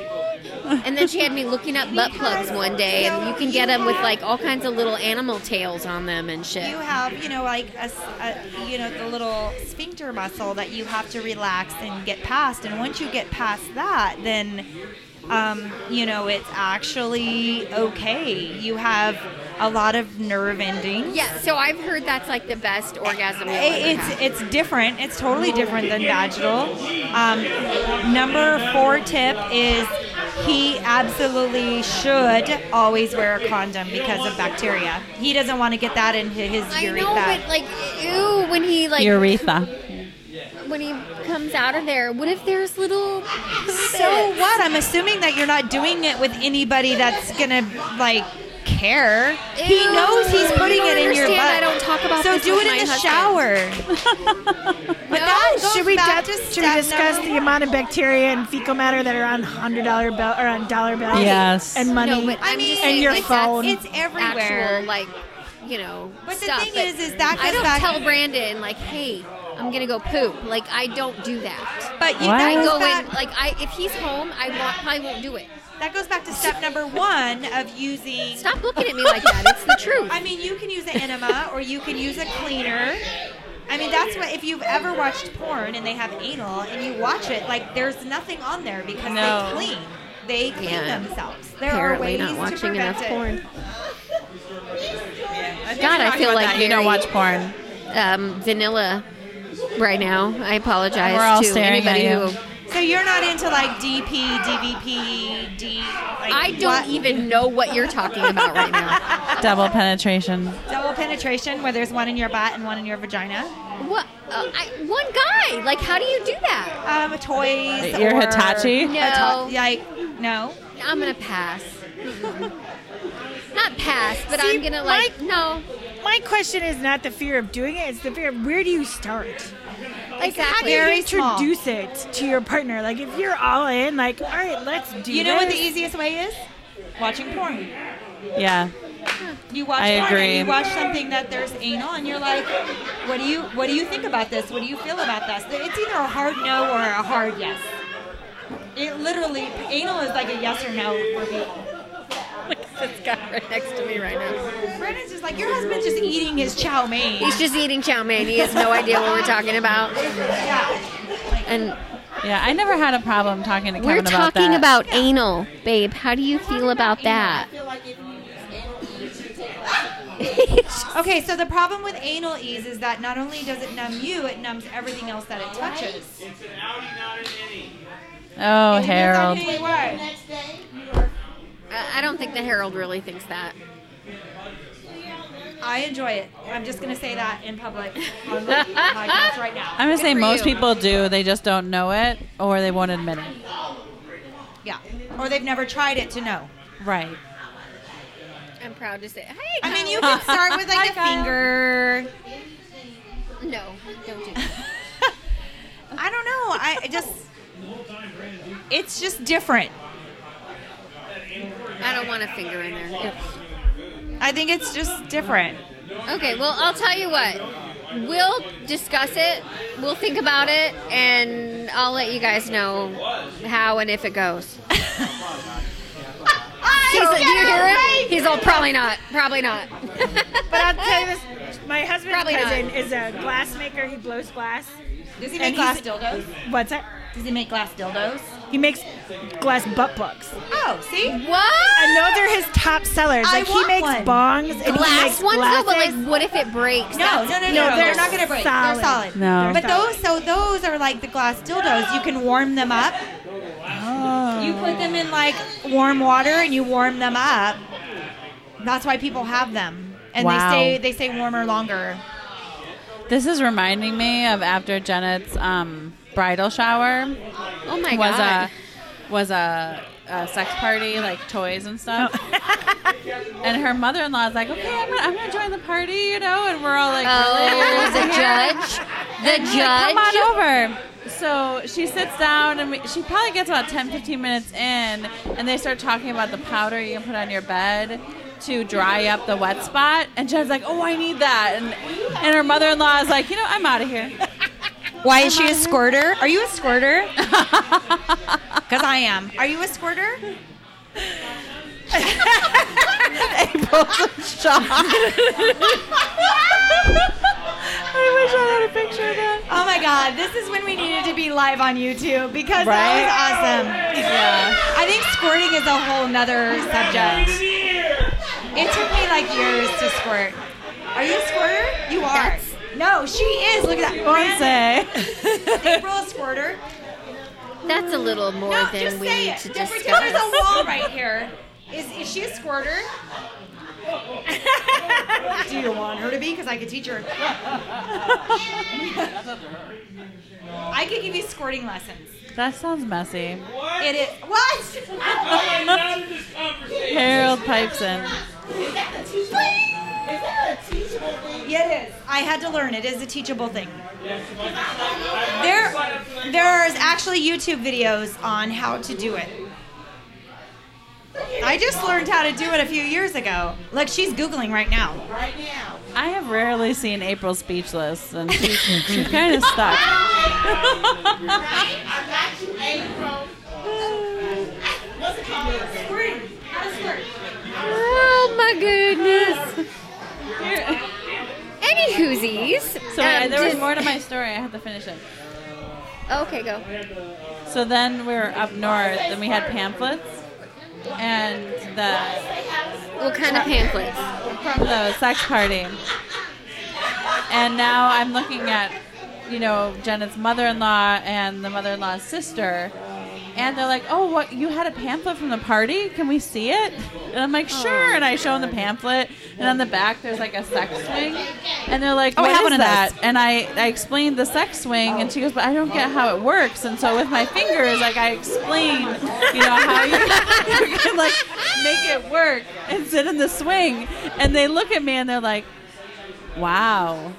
Speaker 1: And then she had me looking up butt plugs one day, and you can get them with like all kinds of little animal tails on them and shit.
Speaker 4: You have, you know, like a, you know, the little sphincter muscle that you have to relax and get past. And once you get past that, then, um, you know, it's actually okay. You have a lot of nerve endings.
Speaker 1: Yeah, so I've heard that's like the best orgasm you'll ever
Speaker 4: It's
Speaker 1: have.
Speaker 4: it's different. It's totally different than vaginal. Um, number four tip is he absolutely should always wear a condom because of bacteria. He doesn't want to get that into his urethra.
Speaker 1: I know, but like, ew, when he like
Speaker 3: Urethra.
Speaker 1: When he comes out of there, what if there's little?
Speaker 4: So what? I'm assuming that you're not doing it with anybody that's gonna like care. he knows he's putting it in your butt.
Speaker 1: understand. I don't talk about
Speaker 4: so
Speaker 1: this
Speaker 4: do it in the
Speaker 1: husband.
Speaker 4: shower. *laughs* but that
Speaker 8: Should we,
Speaker 4: back
Speaker 8: di-
Speaker 4: to
Speaker 8: should we
Speaker 4: step
Speaker 8: discuss
Speaker 4: number
Speaker 8: the amount of bacteria and fecal matter that are on hundred dollar bill or on dollar bills?
Speaker 3: Yes.
Speaker 8: and money.
Speaker 1: No,
Speaker 4: I mean,
Speaker 8: and your
Speaker 1: like, that's
Speaker 8: phone.
Speaker 4: It's everywhere.
Speaker 1: Actual, like, you know,
Speaker 4: But the
Speaker 1: stuff.
Speaker 4: thing is, is that
Speaker 1: I don't
Speaker 4: back-
Speaker 1: tell Brandon like, hey, I'm gonna go poop. Like, I don't do that.
Speaker 4: but you,
Speaker 3: What?
Speaker 1: I go
Speaker 4: back,
Speaker 1: in like, I if he's home, I want, probably won't do it.
Speaker 4: that goes back to step number one of using.
Speaker 1: Stop looking at me like that. It's the truth.
Speaker 4: I mean, you can use an enema or you can use a cleaner. I mean, that's what if you've ever watched porn and they have anal and you watch it, like there's nothing on there because
Speaker 3: No.
Speaker 4: they clean. They clean
Speaker 1: Yeah.
Speaker 4: themselves. There
Speaker 1: Apparently
Speaker 4: are ways
Speaker 1: not
Speaker 4: to
Speaker 1: watching
Speaker 4: prevent
Speaker 1: enough
Speaker 4: it.
Speaker 1: porn.
Speaker 3: God, *laughs*
Speaker 1: God, I feel like
Speaker 3: you don't watch porn.
Speaker 1: Um, vanilla right now. I apologize
Speaker 3: We're all
Speaker 1: to
Speaker 3: staring at
Speaker 1: anybody
Speaker 3: you.
Speaker 1: who.
Speaker 4: So you're not into like DP, DVP, D. Like
Speaker 1: I don't
Speaker 4: what-
Speaker 1: even know what you're talking about right now. *laughs*
Speaker 3: Double penetration.
Speaker 4: double penetration where there's one in your butt and one in your vagina.
Speaker 1: What? Uh, I, one guy. Like, how do you do that?
Speaker 4: Um, toys.
Speaker 3: Your
Speaker 4: or
Speaker 3: Hitachi?
Speaker 1: No.
Speaker 4: Hita- like no.
Speaker 1: I'm gonna pass. *laughs* Not pass, but
Speaker 8: See,
Speaker 1: I'm gonna like no.
Speaker 8: My question is not the fear of doing it; it's the fear of where do you start? Like, how do you
Speaker 4: Very small.
Speaker 8: introduce it to your partner? Like, if you're all in, like, all right, let's do it.
Speaker 4: You know what the easiest way is? Watching porn.
Speaker 3: Yeah.
Speaker 4: You watch
Speaker 3: I
Speaker 4: porn
Speaker 3: agree.
Speaker 4: and you watch something that there's anal and you're like, what do you what do you think about this? What do you feel about this? It's either a hard no or a hard yes. It literally anal is like a yes or no for people.
Speaker 1: This guy right next to me right now.
Speaker 4: Brandon's just like, your husband's just eating his chow mein.
Speaker 1: He's just eating chow mein. He has no idea what we're talking about. And
Speaker 3: Yeah, I never had a problem talking to Kevin
Speaker 1: we're
Speaker 3: about
Speaker 1: talking about anal, babe. How do you feel about that? *laughs*
Speaker 4: Okay, so the problem with anal ease is that not only does it numb you, it numbs everything else that it touches.
Speaker 3: Oh,
Speaker 4: It depends on
Speaker 3: Harold.
Speaker 4: who you are.
Speaker 1: I I don't think the Harold really thinks that.
Speaker 4: I enjoy it. I'm just gonna say that in public *laughs* on the podcast right now.
Speaker 3: I'm gonna say
Speaker 1: for
Speaker 3: most
Speaker 1: you.
Speaker 3: people do. They just don't know it, or they won't admit it.
Speaker 4: Yeah, or they've never tried it to know.
Speaker 3: Right.
Speaker 1: I'm proud to say. Hey,
Speaker 4: I mean, you can start with like
Speaker 3: Hi,
Speaker 4: a
Speaker 3: Kyle.
Speaker 4: finger.
Speaker 1: No, don't do that. *laughs*
Speaker 4: I don't know. I I just, it's just different.
Speaker 1: I want a finger in there.
Speaker 4: I think it's just different.
Speaker 1: Okay, well, I'll tell you what. We'll discuss it. We'll think about it, and I'll let you guys know how and if it goes. *laughs* He's, do you hear him? He's all probably not. Probably not.
Speaker 8: But I'll tell you this: my husband's
Speaker 1: Probably not.
Speaker 8: cousin is a glass maker. He blows glass.
Speaker 4: Does he
Speaker 8: And
Speaker 4: make glass
Speaker 8: he's-
Speaker 4: dildos?
Speaker 8: What's that?
Speaker 4: Does he make glass dildos?
Speaker 8: He makes glass butt plugs,
Speaker 4: Oh, see?
Speaker 1: what?
Speaker 8: and those are his top sellers.
Speaker 4: I
Speaker 8: Like he
Speaker 4: want
Speaker 8: makes
Speaker 4: one.
Speaker 8: bongs and he
Speaker 1: Glass
Speaker 8: makes
Speaker 1: ones, though, but like, what if it breaks?
Speaker 4: No, no, no, no, no.
Speaker 8: they're
Speaker 4: They're not gonna break.
Speaker 8: solid.
Speaker 4: They're solid.
Speaker 3: No.
Speaker 8: They're
Speaker 4: But
Speaker 8: solid.
Speaker 4: those, so those are like the glass dildos. You can warm them up.
Speaker 8: Oh.
Speaker 4: You put them in like warm water and you warm them up. That's why people have them, and
Speaker 3: Wow.
Speaker 4: they stay they stay warmer longer.
Speaker 3: This is reminding me of after Janet's um, bridal shower
Speaker 1: Oh my
Speaker 3: was
Speaker 1: god.
Speaker 3: a was a, a sex party, like toys and stuff.
Speaker 1: Oh. *laughs*
Speaker 3: and her mother-in-law is like, "Okay, I'm gonna, I'm gonna join the party," you know, and we're all like,
Speaker 1: Oh, the
Speaker 3: "Really?"
Speaker 1: judge. *laughs* The
Speaker 3: She's like, Come on
Speaker 1: judge.
Speaker 3: over. So she sits down and we, she probably gets about 10, 15 minutes in, and they start talking about the powder you can put on your bed to dry up the wet spot. And Jen's like, "Oh, I need that," and and her mother-in-law is like, "You know, I'm out of here." *laughs*
Speaker 4: Why is she a squirter? Are you a squirter? *laughs* Because I am. Are you a squirter?
Speaker 3: April's in shock. *laughs* I wish I had a picture of that.
Speaker 4: Oh my God! This is when we needed to be live on YouTube because
Speaker 3: Right?
Speaker 4: that was awesome.
Speaker 3: Yeah.
Speaker 4: I think squirting is a whole nother subject. It took me like years to squirt. Are you a squirter? You are.
Speaker 1: That's-
Speaker 4: no, she is. Look at that.
Speaker 3: Won't say.
Speaker 4: April squirter.
Speaker 1: That's a little more
Speaker 4: No,
Speaker 1: than we need
Speaker 4: it.
Speaker 1: to
Speaker 4: Just pretend there's a wall right here. Is, is she a squirter? Do you want her to be? Because I could teach her. I could give you squirting lessons.
Speaker 3: That sounds messy. What?
Speaker 4: It is what? *laughs*
Speaker 3: Harold pipes in.
Speaker 4: Yeah, it is. I had to learn. It is a teachable thing. There, there's actually YouTube videos on how to do it. I just learned how to do it a few years ago. Look, she's googling right now.
Speaker 3: I have rarely seen April speechless, and she's, she's kind of stuck. *laughs*
Speaker 1: Oh my goodness. Whoosies?
Speaker 3: So
Speaker 1: Um,
Speaker 3: there was more to my story. I had to finish it.
Speaker 1: Okay, go.
Speaker 3: So then we were up north, and we had pamphlets, and the
Speaker 1: What kind of pamphlets?
Speaker 3: from the sex party. And now I'm looking at, you know, Janet's mother-in-law and the mother-in-law's sister, and they're like, "Oh, what? You had a pamphlet from the party? Can we see it?" And I'm like, "Sure." Oh, and I show them the pamphlet, and on the back there's like a sex swing, and they're like,
Speaker 4: Oh, I
Speaker 3: "What
Speaker 4: have one of
Speaker 3: that?"
Speaker 4: those.
Speaker 3: And I I explained the sex swing, and she goes, "But I don't get how it works." And so with my fingers, like I explain, you know, how you, *laughs* you can like make it work and sit in the swing, and they look at me and they're like, "Wow."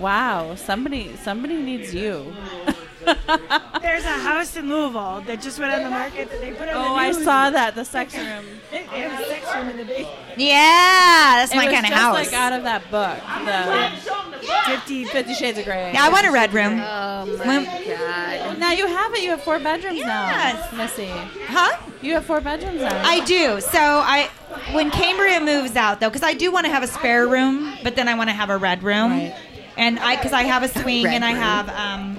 Speaker 3: Wow, somebody somebody needs you. *laughs* *laughs*
Speaker 8: There's a house in Louisville that just went on the market that they put on
Speaker 3: Oh,
Speaker 8: the
Speaker 3: I
Speaker 8: news.
Speaker 3: saw that the sex *laughs* room.
Speaker 8: They have a sex room in the base.
Speaker 4: Yeah, that's
Speaker 3: It
Speaker 4: my
Speaker 3: was
Speaker 4: kind of
Speaker 3: just
Speaker 4: house.
Speaker 3: like out of that book, the
Speaker 8: 50,
Speaker 3: Fifty Shades of Grey.
Speaker 4: yeah, I want a red room.
Speaker 1: Oh my
Speaker 4: When-
Speaker 1: god.
Speaker 3: Now you have it. You have four bedrooms now.
Speaker 4: Yes.
Speaker 3: now, Missy.
Speaker 4: Huh?
Speaker 3: You have four bedrooms now.
Speaker 4: I do. So I, when Cambria moves out though, because I do want to have a spare room, but then I want to have a red room,
Speaker 3: Right.
Speaker 4: and I because I have a swing
Speaker 1: Red
Speaker 4: and I
Speaker 1: room.
Speaker 4: have um,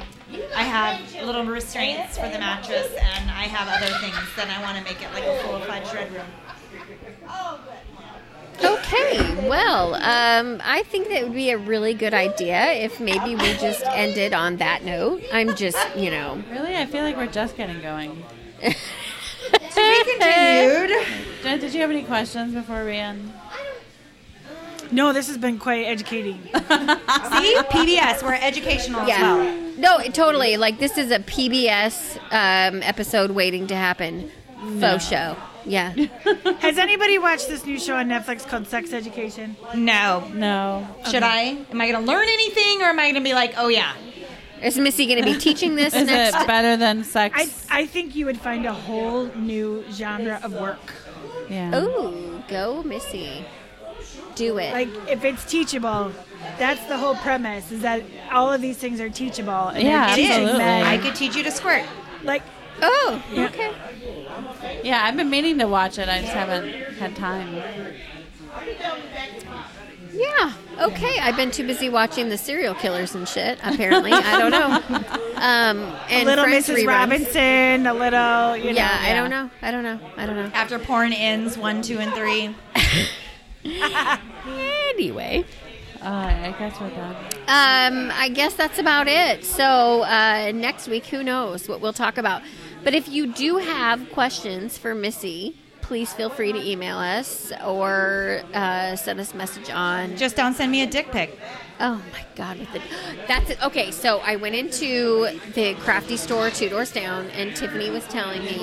Speaker 4: I have little restraints for the mattress, and I have other things. Then I want to make it like a full fledged red room.
Speaker 1: Okay, well, um, I think that would be a really good idea if maybe we just ended on that note. I'm just, you know.
Speaker 3: really, I feel like we're just getting going. *laughs*
Speaker 4: Continued.
Speaker 3: Jen, did you have any questions before we end?
Speaker 8: No, this has been quite educating. *laughs*
Speaker 4: See, PBS, we're educational as
Speaker 1: Yeah.
Speaker 4: well.
Speaker 1: No, totally. Like this is a PBS um, episode waiting to happen. Faux show. Yeah. *laughs*
Speaker 8: Has anybody watched this new show on Netflix called Sex Education?
Speaker 4: No.
Speaker 3: No.
Speaker 4: Should I? Am I going to learn anything or am I going to be like, oh yeah?
Speaker 1: Is Missy going to be teaching this *laughs*
Speaker 3: Is
Speaker 1: next?
Speaker 3: it better than sex?
Speaker 8: I I think you would find a whole new genre of work.
Speaker 3: yeah.
Speaker 1: Ooh, go Missy. Do it.
Speaker 8: Like if it's teachable, that's the whole premise. Is that all of these things are teachable? and
Speaker 3: Yeah,
Speaker 8: they're
Speaker 4: It is.
Speaker 8: teaching
Speaker 3: Absolutely.
Speaker 8: men.
Speaker 4: I could teach you to squirt.
Speaker 8: like
Speaker 1: oh, okay.
Speaker 3: Yeah, I've been meaning to watch it. I just haven't had time.
Speaker 1: Yeah. Okay. I've been too busy watching the serial killers and shit. Apparently, I don't know. *laughs* Um, and
Speaker 8: little
Speaker 1: Friends
Speaker 8: Mrs.
Speaker 1: reruns.
Speaker 8: Robinson, a little you know.
Speaker 1: Yeah, I don't know. I don't know. I don't know.
Speaker 4: After porn ends, one, two, and three. *laughs* *laughs*
Speaker 1: Anyway.
Speaker 3: Uh, I guess we're done.
Speaker 1: Um, I guess that's about it. So uh, next week, who knows what we'll talk about. But if you do have questions for Missy, please feel free to email us or uh, send us a message on.
Speaker 4: Just don't send me a dick pic.
Speaker 1: Oh my God! With the, that's it. Okay, so I went into the crafty store two doors down, and Tiffany was telling me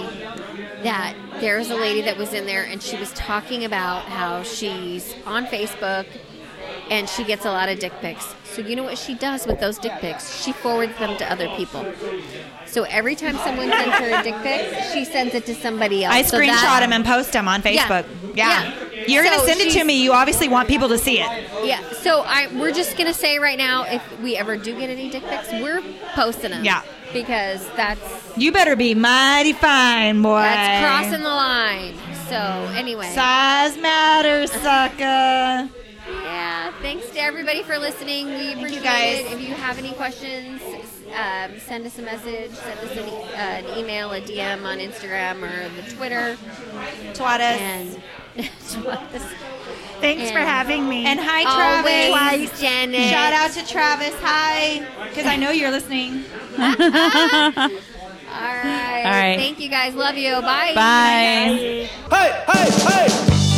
Speaker 1: that there's a lady that was in there, and she was talking about how she's on Facebook and she gets a lot of dick pics. So you know what she does with those dick pics? She forwards them to other people. So every time someone sends her a dick pic, she sends it to somebody else.
Speaker 4: I
Speaker 1: So
Speaker 4: screenshot
Speaker 1: that-
Speaker 4: them and post them on Facebook. Yeah.
Speaker 1: Yeah.
Speaker 4: You're going to send it to me. You obviously want people to see it.
Speaker 1: Yeah. So I we're just gonna say right now, if we ever do get any dick pics, we're posting them.
Speaker 4: Yeah.
Speaker 1: Because that's
Speaker 4: You better be mighty fine, boy.
Speaker 1: that's crossing the line. So anyway,
Speaker 4: Size matters, sucker.
Speaker 1: Yeah. Thanks to everybody for listening. We appreciate
Speaker 4: guys.
Speaker 1: it. If you have any questions, um, send us a message. Send us an, e- uh, an email, a DM on Instagram or the Twitter,
Speaker 4: Twat us.
Speaker 1: and *laughs*
Speaker 8: Thanks for having me.
Speaker 4: And hi, Travis.
Speaker 1: always Janet.
Speaker 4: Shout out to Travis. Hi. Because I know you're listening. *laughs* *laughs*
Speaker 1: All right.
Speaker 3: All right.
Speaker 1: Thank you guys. Love you. Bye.
Speaker 3: Bye.
Speaker 10: Hey, hey, Hey,